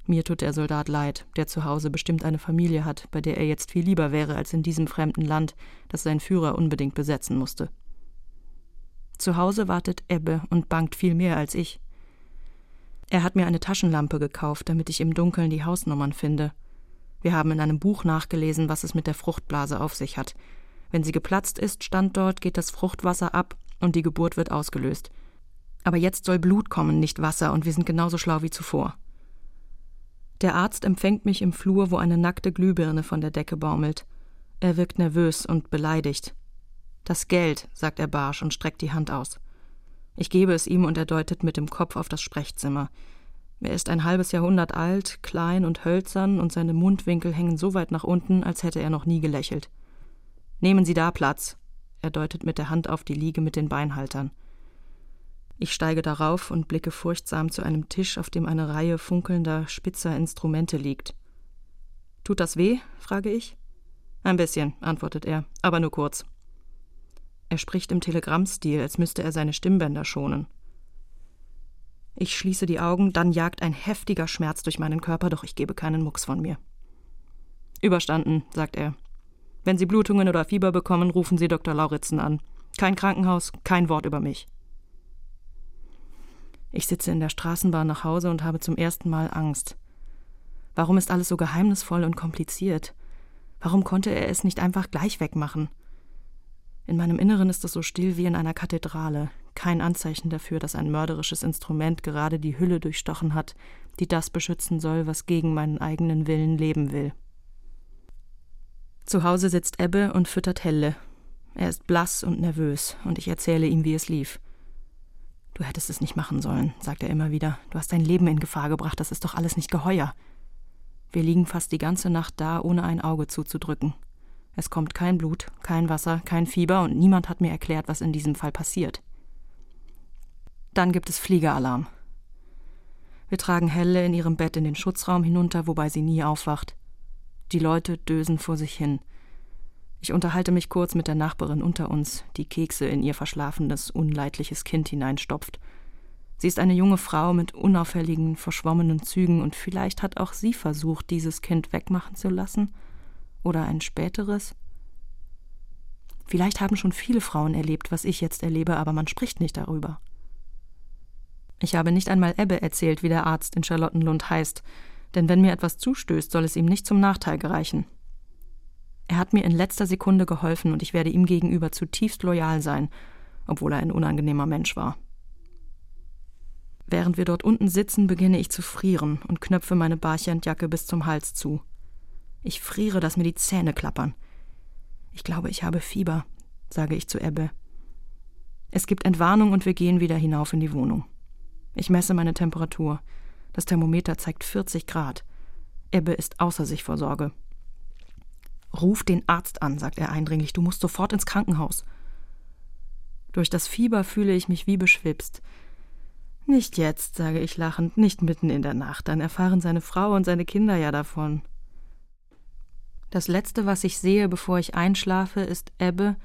Mir tut der Soldat leid, der zu Hause bestimmt eine Familie hat, bei der er jetzt viel lieber wäre als in diesem fremden Land, das sein Führer unbedingt besetzen musste. Zu Hause wartet Ebbe und bangt viel mehr als ich. Er hat mir eine Taschenlampe gekauft, damit ich im Dunkeln die Hausnummern finde. Wir haben in einem Buch nachgelesen, was es mit der Fruchtblase auf sich hat. Wenn sie geplatzt ist, stand dort, geht das Fruchtwasser ab und die Geburt wird ausgelöst. Aber jetzt soll Blut kommen, nicht Wasser, und wir sind genauso schlau wie zuvor. Der Arzt empfängt mich im Flur, wo eine nackte Glühbirne von der Decke baumelt. Er wirkt nervös und beleidigt. Das Geld, sagt er barsch und streckt die Hand aus. Ich gebe es ihm und er deutet mit dem Kopf auf das Sprechzimmer. Er ist ein halbes Jahrhundert alt, klein und hölzern, und seine Mundwinkel hängen so weit nach unten, als hätte er noch nie gelächelt. Nehmen Sie da Platz. Er deutet mit der Hand auf die Liege mit den Beinhaltern. Ich steige darauf und blicke furchtsam zu einem Tisch, auf dem eine Reihe funkelnder, spitzer Instrumente liegt. Tut das weh? frage ich. Ein bisschen, antwortet er, aber nur kurz. Er spricht im Telegrammstil, als müsste er seine Stimmbänder schonen. Ich schließe die Augen, dann jagt ein heftiger Schmerz durch meinen Körper, doch ich gebe keinen Mucks von mir. Überstanden, sagt er. Wenn Sie Blutungen oder Fieber bekommen, rufen Sie Dr. Lauritzen an. Kein Krankenhaus, kein Wort über mich. Ich sitze in der Straßenbahn nach Hause und habe zum ersten Mal Angst. Warum ist alles so geheimnisvoll und kompliziert? Warum konnte er es nicht einfach gleich wegmachen? In meinem Inneren ist es so still wie in einer Kathedrale, kein Anzeichen dafür, dass ein mörderisches Instrument gerade die Hülle durchstochen hat, die das beschützen soll, was gegen meinen eigenen Willen leben will. Zu Hause sitzt Ebbe und füttert Helle. Er ist blass und nervös, und ich erzähle ihm, wie es lief. Du hättest es nicht machen sollen, sagt er immer wieder. Du hast dein Leben in Gefahr gebracht, das ist doch alles nicht geheuer. Wir liegen fast die ganze Nacht da, ohne ein Auge zuzudrücken. Es kommt kein Blut, kein Wasser, kein Fieber und niemand hat mir erklärt, was in diesem Fall passiert. Dann gibt es Fliegealarm. Wir tragen Helle in ihrem Bett in den Schutzraum hinunter, wobei sie nie aufwacht. Die Leute dösen vor sich hin. Ich unterhalte mich kurz mit der Nachbarin unter uns, die Kekse in ihr verschlafenes, unleidliches Kind hineinstopft. Sie ist eine junge Frau mit unauffälligen, verschwommenen Zügen, und vielleicht hat auch sie versucht, dieses Kind wegmachen zu lassen. Oder ein späteres. Vielleicht haben schon viele Frauen erlebt, was ich jetzt erlebe, aber man spricht nicht darüber. Ich habe nicht einmal Ebbe erzählt, wie der Arzt in Charlottenlund heißt, denn wenn mir etwas zustößt, soll es ihm nicht zum Nachteil gereichen. Er hat mir in letzter Sekunde geholfen und ich werde ihm gegenüber zutiefst loyal sein, obwohl er ein unangenehmer Mensch war. Während wir dort unten sitzen, beginne ich zu frieren und knöpfe meine Barchentjacke bis zum Hals zu. Ich friere, dass mir die Zähne klappern. Ich glaube, ich habe Fieber, sage ich zu Ebbe. Es gibt Entwarnung und wir gehen wieder hinauf in die Wohnung. Ich messe meine Temperatur. Das Thermometer zeigt 40 Grad. Ebbe ist außer sich vor Sorge. Ruf den Arzt an, sagt er eindringlich, du musst sofort ins Krankenhaus. Durch das Fieber fühle ich mich wie beschwipst. Nicht jetzt, sage ich lachend, nicht mitten in der Nacht, dann erfahren seine Frau und seine Kinder ja davon. Das Letzte, was ich sehe, bevor ich einschlafe, ist Ebbe,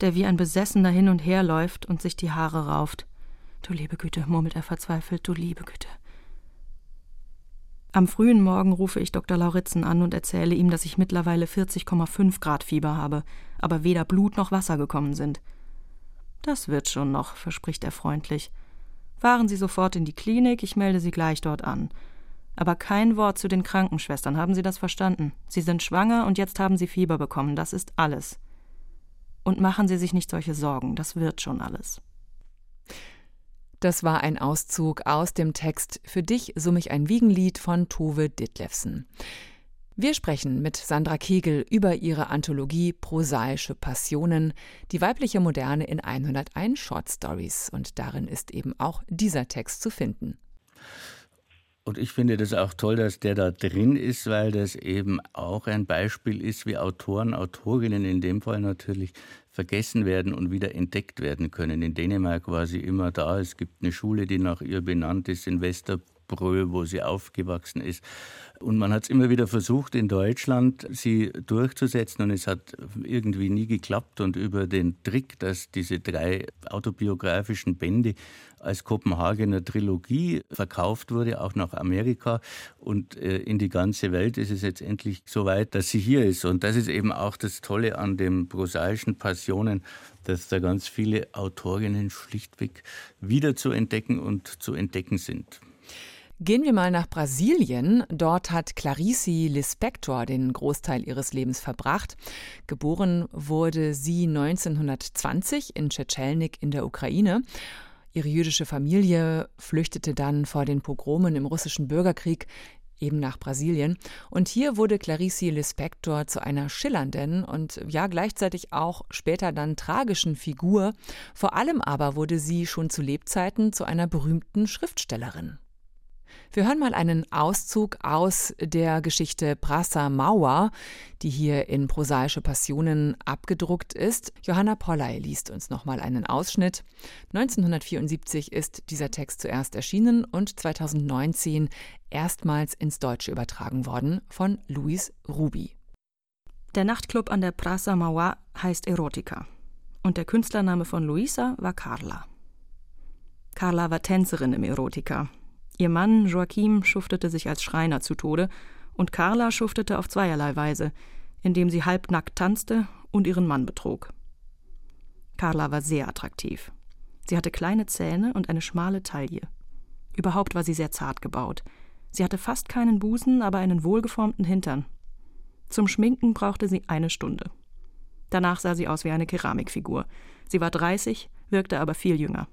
der wie ein Besessener hin und her läuft und sich die Haare rauft. Du liebe Güte, murmelt er verzweifelt, du liebe Güte. Am frühen Morgen rufe ich Dr. Lauritzen an und erzähle ihm, dass ich mittlerweile 40,5 Grad Fieber habe, aber weder Blut noch Wasser gekommen sind. Das wird schon noch, verspricht er freundlich. Fahren Sie sofort in die Klinik, ich melde Sie gleich dort an. Aber kein Wort zu den Krankenschwestern, haben Sie das verstanden? Sie sind schwanger und jetzt haben Sie Fieber bekommen, das ist alles. Und machen Sie sich nicht solche Sorgen, das wird schon alles. Das war ein Auszug aus dem Text Für dich summ ich ein Wiegenlied von Tove Ditlevsen. Wir sprechen mit Sandra Kegel über ihre Anthologie Prosaische Passionen, die weibliche Moderne in 101 Short Stories. Und darin ist eben auch dieser Text zu finden. Und ich finde das auch toll, dass der da drin ist, weil das eben auch ein Beispiel ist, wie Autoren, Autorinnen in dem Fall natürlich vergessen werden und wieder entdeckt werden können. In Dänemark war sie immer da. Es gibt eine Schule, die nach ihr benannt ist in Westerbrö, wo sie aufgewachsen ist. Und man hat es immer wieder versucht, in Deutschland sie durchzusetzen und es hat irgendwie nie geklappt. Und über den Trick, dass diese drei autobiografischen Bände als Kopenhagener Trilogie verkauft wurde, auch nach Amerika und äh, in die ganze Welt, ist es jetzt endlich so weit, dass sie hier ist. Und das ist eben auch das Tolle an den prosaischen Passionen, dass da ganz viele Autorinnen schlichtweg wieder zu entdecken und zu entdecken sind. Gehen wir mal nach Brasilien. Dort hat Clarice Lispector den Großteil ihres Lebens verbracht. Geboren wurde sie 1920 in Tschetschelnik in der Ukraine. Ihre jüdische Familie flüchtete dann vor den Pogromen im russischen Bürgerkrieg eben nach Brasilien. Und hier wurde Clarice Lispector zu einer schillernden und ja gleichzeitig auch später dann tragischen Figur. Vor allem aber wurde sie schon zu Lebzeiten zu einer berühmten Schriftstellerin. Wir hören mal einen Auszug aus der Geschichte Prasa Mauer, die hier in Prosaische Passionen abgedruckt ist. Johanna Polley liest uns noch mal einen Ausschnitt. 1974 ist dieser Text zuerst erschienen und 2019 erstmals ins Deutsche übertragen worden von Luis Ruby. Der Nachtclub an der Prasa Mauer heißt Erotica und der Künstlername von Luisa war Carla. Carla war Tänzerin im Erotica Ihr Mann Joachim schuftete sich als Schreiner zu Tode und Carla schuftete auf zweierlei Weise, indem sie halbnackt tanzte und ihren Mann betrog. Carla war sehr attraktiv. Sie hatte kleine Zähne und eine schmale Taille. Überhaupt war sie sehr zart gebaut. Sie hatte fast keinen Busen, aber einen wohlgeformten Hintern. Zum Schminken brauchte sie eine Stunde. Danach sah sie aus wie eine Keramikfigur. Sie war 30, wirkte aber viel jünger.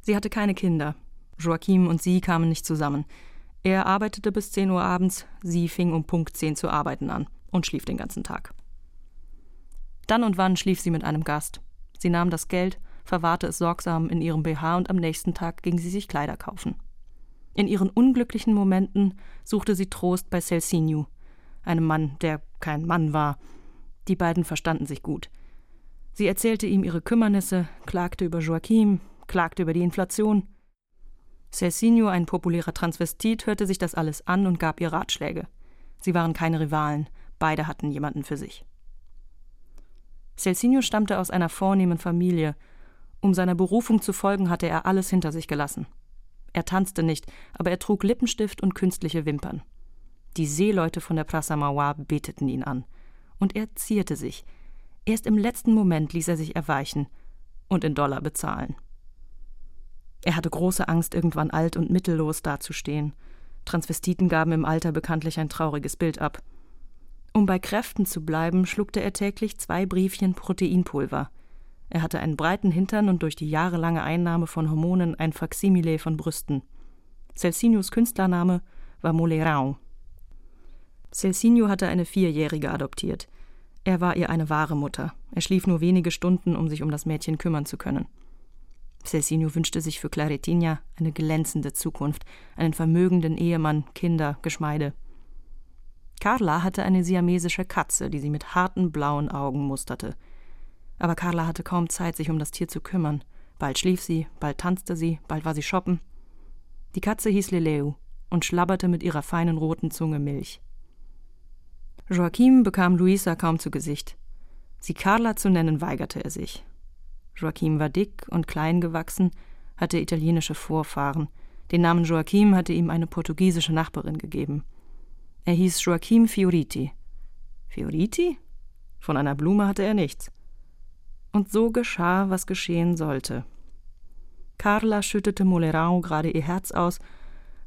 Sie hatte keine Kinder, Joachim und sie kamen nicht zusammen. Er arbeitete bis 10 Uhr abends, sie fing um Punkt 10 zu arbeiten an und schlief den ganzen Tag. Dann und wann schlief sie mit einem Gast. Sie nahm das Geld, verwahrte es sorgsam in ihrem BH und am nächsten Tag ging sie sich Kleider kaufen. In ihren unglücklichen Momenten suchte sie Trost bei Celsinio, einem Mann, der kein Mann war. Die beiden verstanden sich gut. Sie erzählte ihm ihre Kümmernisse, klagte über Joachim, klagte über die Inflation. Celsinio, ein populärer Transvestit, hörte sich das alles an und gab ihr Ratschläge. Sie waren keine Rivalen, beide hatten jemanden für sich. Celsinio stammte aus einer vornehmen Familie. Um seiner Berufung zu folgen, hatte er alles hinter sich gelassen. Er tanzte nicht, aber er trug Lippenstift und künstliche Wimpern. Die Seeleute von der Praça Mauá beteten ihn an. Und er zierte sich. Erst im letzten Moment ließ er sich erweichen und in Dollar bezahlen. Er hatte große Angst, irgendwann alt und mittellos dazustehen. Transvestiten gaben im Alter bekanntlich ein trauriges Bild ab. Um bei Kräften zu bleiben, schluckte er täglich zwei Briefchen Proteinpulver. Er hatte einen breiten Hintern und durch die jahrelange Einnahme von Hormonen ein Faksimile von Brüsten. Celsinius Künstlername war Molerau. Celsinio hatte eine Vierjährige adoptiert. Er war ihr eine wahre Mutter. Er schlief nur wenige Stunden, um sich um das Mädchen kümmern zu können. Celsinio wünschte sich für Claretinha eine glänzende Zukunft, einen vermögenden Ehemann, Kinder, Geschmeide. Carla hatte eine siamesische Katze, die sie mit harten blauen Augen musterte. Aber Carla hatte kaum Zeit, sich um das Tier zu kümmern. Bald schlief sie, bald tanzte sie, bald war sie shoppen. Die Katze hieß Leleu und schlabberte mit ihrer feinen roten Zunge Milch. Joachim bekam Luisa kaum zu Gesicht. Sie Carla zu nennen, weigerte er sich. Joachim war dick und klein gewachsen, hatte italienische Vorfahren. Den Namen Joachim hatte ihm eine portugiesische Nachbarin gegeben. Er hieß Joachim Fioriti. Fioriti? Von einer Blume hatte er nichts. Und so geschah, was geschehen sollte. Carla schüttete Molerau gerade ihr Herz aus,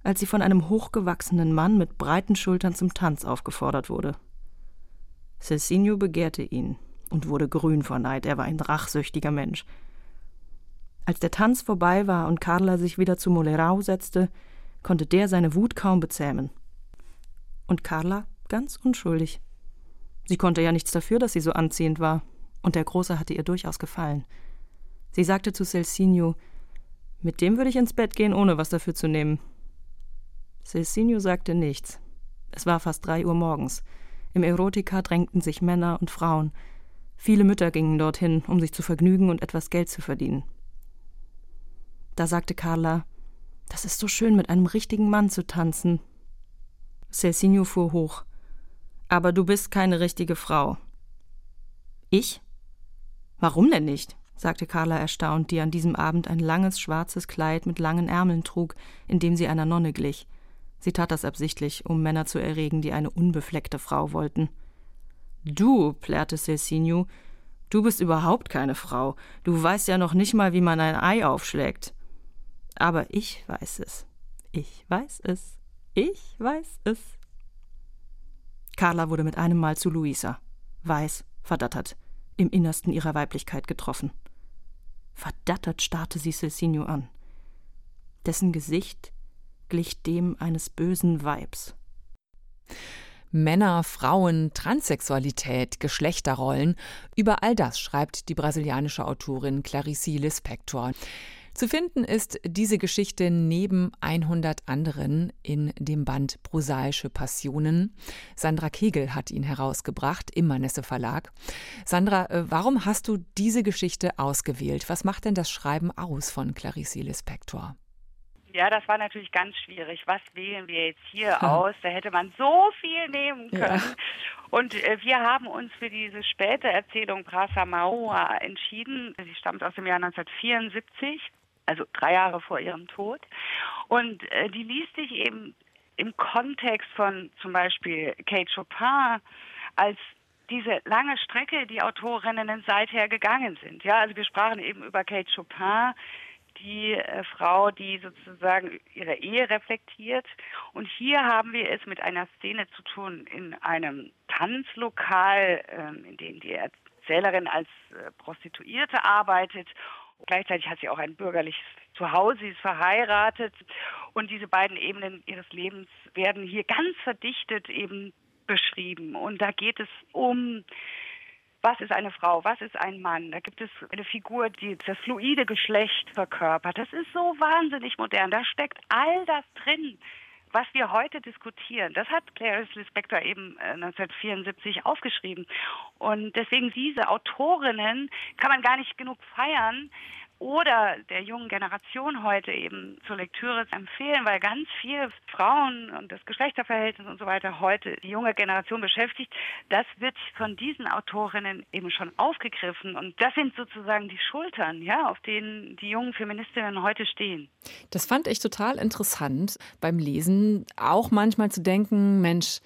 als sie von einem hochgewachsenen Mann mit breiten Schultern zum Tanz aufgefordert wurde. Cecilio begehrte ihn und wurde grün vor Neid, er war ein rachsüchtiger Mensch. Als der Tanz vorbei war und Carla sich wieder zu Molerau setzte, konnte der seine Wut kaum bezähmen. Und Carla ganz unschuldig. Sie konnte ja nichts dafür, dass sie so anziehend war, und der Große hatte ihr durchaus gefallen. Sie sagte zu Celsinio, mit dem würde ich ins Bett gehen, ohne was dafür zu nehmen. Celsinio sagte nichts. Es war fast drei Uhr morgens. Im Erotika drängten sich Männer und Frauen. Viele Mütter gingen dorthin, um sich zu vergnügen und etwas Geld zu verdienen. Da sagte Carla, das ist so schön, mit einem richtigen Mann zu tanzen. Celsinio fuhr hoch. Aber du bist keine richtige Frau. Ich? Warum denn nicht? sagte Carla erstaunt, die an diesem Abend ein langes schwarzes Kleid mit langen Ärmeln trug, in dem sie einer Nonne glich. Sie tat das absichtlich, um Männer zu erregen, die eine unbefleckte Frau wollten. Du, plärrte Celsinio, du bist überhaupt keine Frau. Du weißt ja noch nicht mal, wie man ein Ei aufschlägt. Aber ich weiß es. Ich weiß es. Ich weiß es. Carla wurde mit einem Mal zu Luisa. Weiß, verdattert, im Innersten ihrer Weiblichkeit getroffen. Verdattert starrte sie Celsinio an. Dessen Gesicht glich dem eines bösen Weibs. Männer, Frauen, Transsexualität, Geschlechterrollen. Über all das schreibt die brasilianische Autorin Clarice Lispector. Zu finden ist diese Geschichte neben 100 anderen in dem Band Prosaische Passionen. Sandra Kegel hat ihn herausgebracht im Manesse Verlag. Sandra, äh, warum hast du diese Geschichte ausgewählt? Was macht denn das Schreiben aus von Clarice Lispector? Ja, das war natürlich ganz schwierig. Was wählen wir jetzt hier ja. aus? Da hätte man so viel nehmen können. Ja. Und äh, wir haben uns für diese späte Erzählung Prasa Maua entschieden. Sie stammt aus dem Jahr 1974, also drei Jahre vor ihrem Tod. Und äh, die liest sich eben im Kontext von zum Beispiel Kate Chopin als diese lange Strecke, die Autorinnen seither gegangen sind. Ja, also wir sprachen eben über Kate Chopin, die äh, Frau, die sozusagen ihre Ehe reflektiert. Und hier haben wir es mit einer Szene zu tun in einem Tanzlokal, äh, in dem die Erzählerin als äh, Prostituierte arbeitet. Gleichzeitig hat sie auch ein bürgerliches Zuhause, sie ist verheiratet. Und diese beiden Ebenen ihres Lebens werden hier ganz verdichtet eben beschrieben. Und da geht es um was ist eine Frau, was ist ein Mann. Da gibt es eine Figur, die das fluide Geschlecht verkörpert. Das ist so wahnsinnig modern. Da steckt all das drin, was wir heute diskutieren. Das hat Clarice Lispector eben 1974 äh, aufgeschrieben. Und deswegen diese Autorinnen kann man gar nicht genug feiern, oder der jungen Generation heute eben zur Lektüre empfehlen, weil ganz viel Frauen und das Geschlechterverhältnis und so weiter heute die junge Generation beschäftigt, das wird von diesen Autorinnen eben schon aufgegriffen und das sind sozusagen die Schultern, ja, auf denen die jungen Feministinnen heute stehen. Das fand ich total interessant beim Lesen, auch manchmal zu denken, Mensch,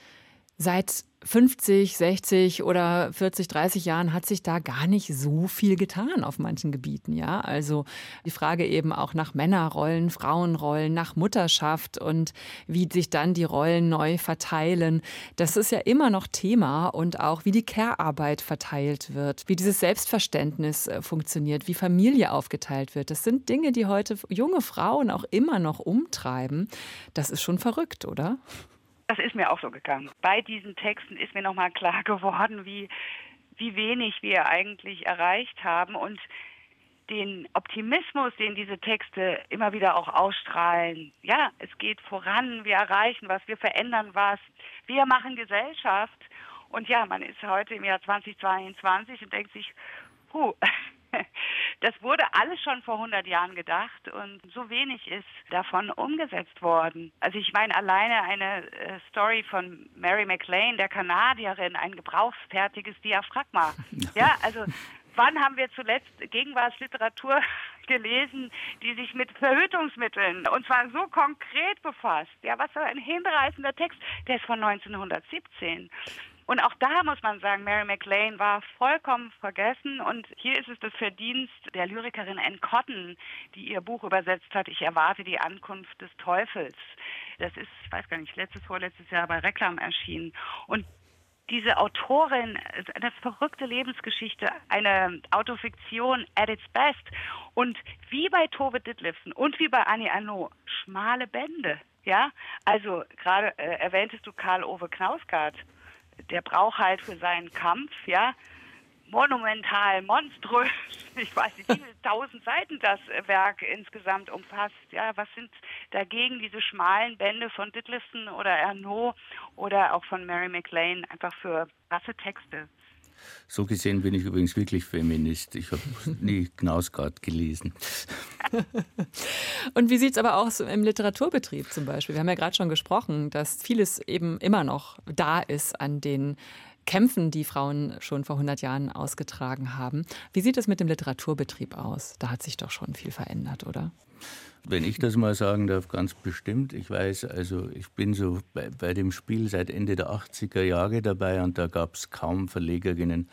seit 50, 60 oder 40, 30 Jahren hat sich da gar nicht so viel getan auf manchen Gebieten, ja? Also die Frage eben auch nach Männerrollen, Frauenrollen, nach Mutterschaft und wie sich dann die Rollen neu verteilen. Das ist ja immer noch Thema und auch wie die Care-Arbeit verteilt wird, wie dieses Selbstverständnis äh, funktioniert, wie Familie aufgeteilt wird. Das sind Dinge, die heute junge Frauen auch immer noch umtreiben. Das ist schon verrückt, oder? Das ist mir auch so gegangen. Bei diesen Texten ist mir nochmal klar geworden, wie, wie wenig wir eigentlich erreicht haben und den Optimismus, den diese Texte immer wieder auch ausstrahlen. Ja, es geht voran, wir erreichen was, wir verändern was, wir machen Gesellschaft. Und ja, man ist heute im Jahr 2022 und denkt sich, puh, *laughs* Das wurde alles schon vor 100 Jahren gedacht und so wenig ist davon umgesetzt worden. Also ich meine alleine eine äh, Story von Mary McLean, der Kanadierin, ein gebrauchsfertiges Diaphragma. *laughs* Ja, also wann haben wir zuletzt Gegenwartsliteratur *laughs* gelesen, die sich mit Verhütungsmitteln und zwar so konkret befasst? Ja, was für ein hinreißender Text. Der ist von 1917. Und auch da muss man sagen, Mary McLean war vollkommen vergessen. Und hier ist es das Verdienst der Lyrikerin Anne Cotton, die ihr Buch übersetzt hat, Ich erwarte die Ankunft des Teufels. Das ist, ich weiß gar nicht, letztes, vorletztes Jahr bei Reklam erschienen. Und diese Autorin, eine verrückte Lebensgeschichte, eine Autofiktion at its best. Und wie bei Tove Ditlevsen und wie bei Annie Arnaud, schmale Bände. Ja, also gerade äh, erwähntest du Karl Ove Knausgard der braucht halt für seinen Kampf, ja, monumental, monströs, ich weiß nicht, wie viele *laughs* tausend Seiten das Werk insgesamt umfasst. Ja, was sind dagegen diese schmalen Bände von Ditlevson oder Ernaud oder auch von Mary McLean einfach für krasse Texte? So gesehen bin ich übrigens wirklich Feminist. Ich habe *laughs* nie Knausgard gelesen. *laughs* Und wie sieht es aber aus im Literaturbetrieb zum Beispiel? Wir haben ja gerade schon gesprochen, dass vieles eben immer noch da ist an den Kämpfen, die Frauen schon vor 100 Jahren ausgetragen haben. Wie sieht es mit dem Literaturbetrieb aus? Da hat sich doch schon viel verändert, oder? Wenn ich das mal sagen darf, ganz bestimmt. Ich weiß, also ich bin so bei, bei dem Spiel seit Ende der 80er Jahre dabei und da gab es kaum Verlegerinnen,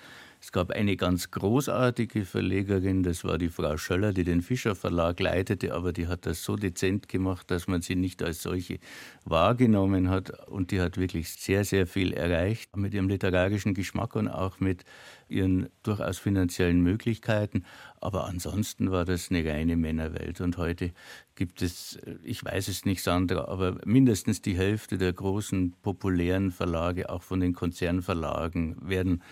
es gab eine ganz großartige Verlegerin, das war die Frau Schöller, die den Fischer Verlag leitete, aber die hat das so dezent gemacht, dass man sie nicht als solche wahrgenommen hat. Und die hat wirklich sehr, sehr viel erreicht mit ihrem literarischen Geschmack und auch mit ihren durchaus finanziellen Möglichkeiten. Aber ansonsten war das eine reine Männerwelt. Und heute gibt es, ich weiß es nicht, Sandra, aber mindestens die Hälfte der großen populären Verlage, auch von den Konzernverlagen, werden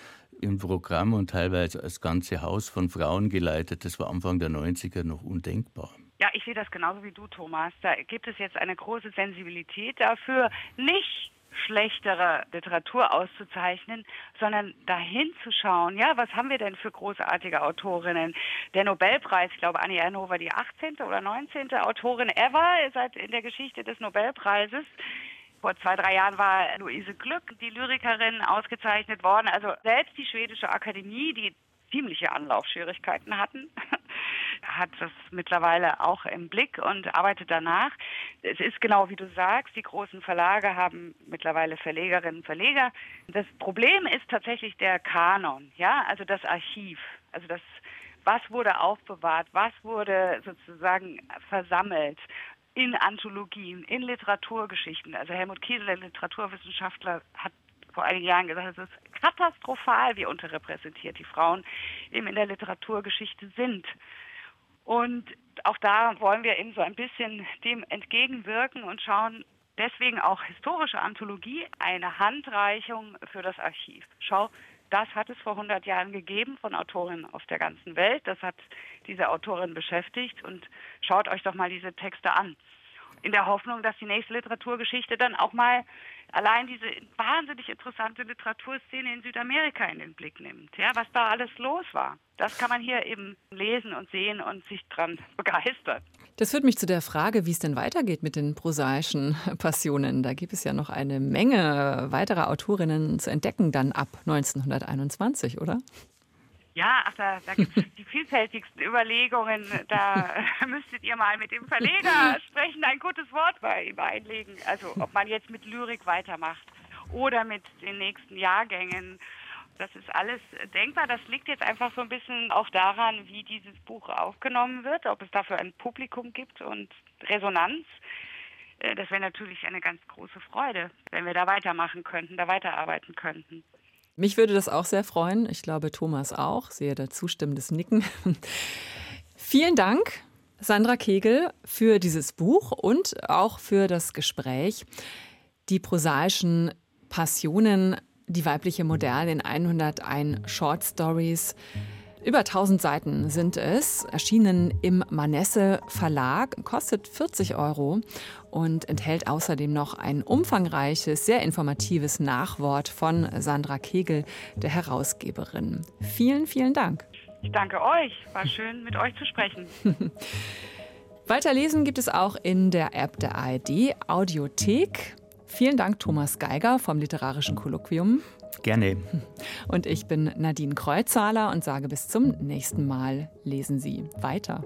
im Programm und teilweise als ganze Haus von Frauen geleitet. Das war Anfang der 90er noch undenkbar. Ja, ich sehe das genauso wie du, Thomas. Da gibt es jetzt eine große Sensibilität dafür, nicht schlechtere Literatur auszuzeichnen, sondern dahin zu schauen, ja, was haben wir denn für großartige Autorinnen? Der Nobelpreis, ich glaube, Annie war die 18. oder 19. Autorin ever seit in der Geschichte des Nobelpreises. Vor zwei, drei Jahren war Luise Glück, die Lyrikerin, ausgezeichnet worden. Also selbst die schwedische Akademie, die ziemliche Anlaufschwierigkeiten hatten, *laughs* hat das mittlerweile auch im Blick und arbeitet danach. Es ist genau wie du sagst, die großen Verlage haben mittlerweile Verlegerinnen und Verleger. Das Problem ist tatsächlich der Kanon, ja, also das Archiv, also das was wurde aufbewahrt, was wurde sozusagen versammelt in Anthologien, in Literaturgeschichten. Also Helmut Kiesel, der Literaturwissenschaftler, hat vor einigen Jahren gesagt, es ist katastrophal, wie unterrepräsentiert die Frauen eben in der Literaturgeschichte sind. Und auch da wollen wir eben so ein bisschen dem entgegenwirken und schauen, deswegen auch historische Anthologie, eine Handreichung für das Archiv. Schau, das hat es vor 100 Jahren gegeben von Autorinnen auf der ganzen Welt. Das hat diese Autorin beschäftigt und schaut euch doch mal diese Texte an. In der Hoffnung, dass die nächste Literaturgeschichte dann auch mal allein diese wahnsinnig interessante Literaturszene in Südamerika in den Blick nimmt, ja, was da alles los war. Das kann man hier eben lesen und sehen und sich dran *laughs* begeistern. Das führt mich zu der Frage, wie es denn weitergeht mit den prosaischen *laughs* Passionen. Da gibt es ja noch eine Menge weiterer Autorinnen zu entdecken, dann ab 1921, oder? Ja, ach, da, da gibt es die vielfältigsten Überlegungen. Da *laughs* müsstet ihr mal mit dem Verleger sprechen, ein gutes Wort bei ihm einlegen. Also ob man jetzt mit Lyrik weitermacht oder mit den nächsten Jahrgängen. Das ist alles denkbar. Das liegt jetzt einfach so ein bisschen auch daran, wie dieses Buch aufgenommen wird, ob es dafür ein Publikum gibt und Resonanz. Äh, das wäre natürlich eine ganz große Freude, wenn wir da weitermachen könnten, da weiterarbeiten könnten. Mich würde das auch sehr freuen. Ich glaube, Thomas auch. Sehe da zustimmendes Nicken. *laughs* Vielen Dank, Sandra Kegel, für dieses Buch und auch für das Gespräch. Die prosaischen Passionen, die weibliche Moderne in 101 Short Stories. Über 1000 Seiten sind es, erschienen im Manesse Verlag, kostet 40 Euro und enthält außerdem noch ein umfangreiches, sehr informatives Nachwort von Sandra Kegel, der Herausgeberin. Vielen, vielen Dank. Ich danke euch. War schön, mit euch zu sprechen. *laughs* Weiterlesen gibt es auch in der App der ARD Audiothek. Vielen Dank, Thomas Geiger vom Literarischen Kolloquium. Gerne. *laughs* Und ich bin Nadine Kreuzhaler und sage bis zum nächsten Mal. Lesen Sie weiter.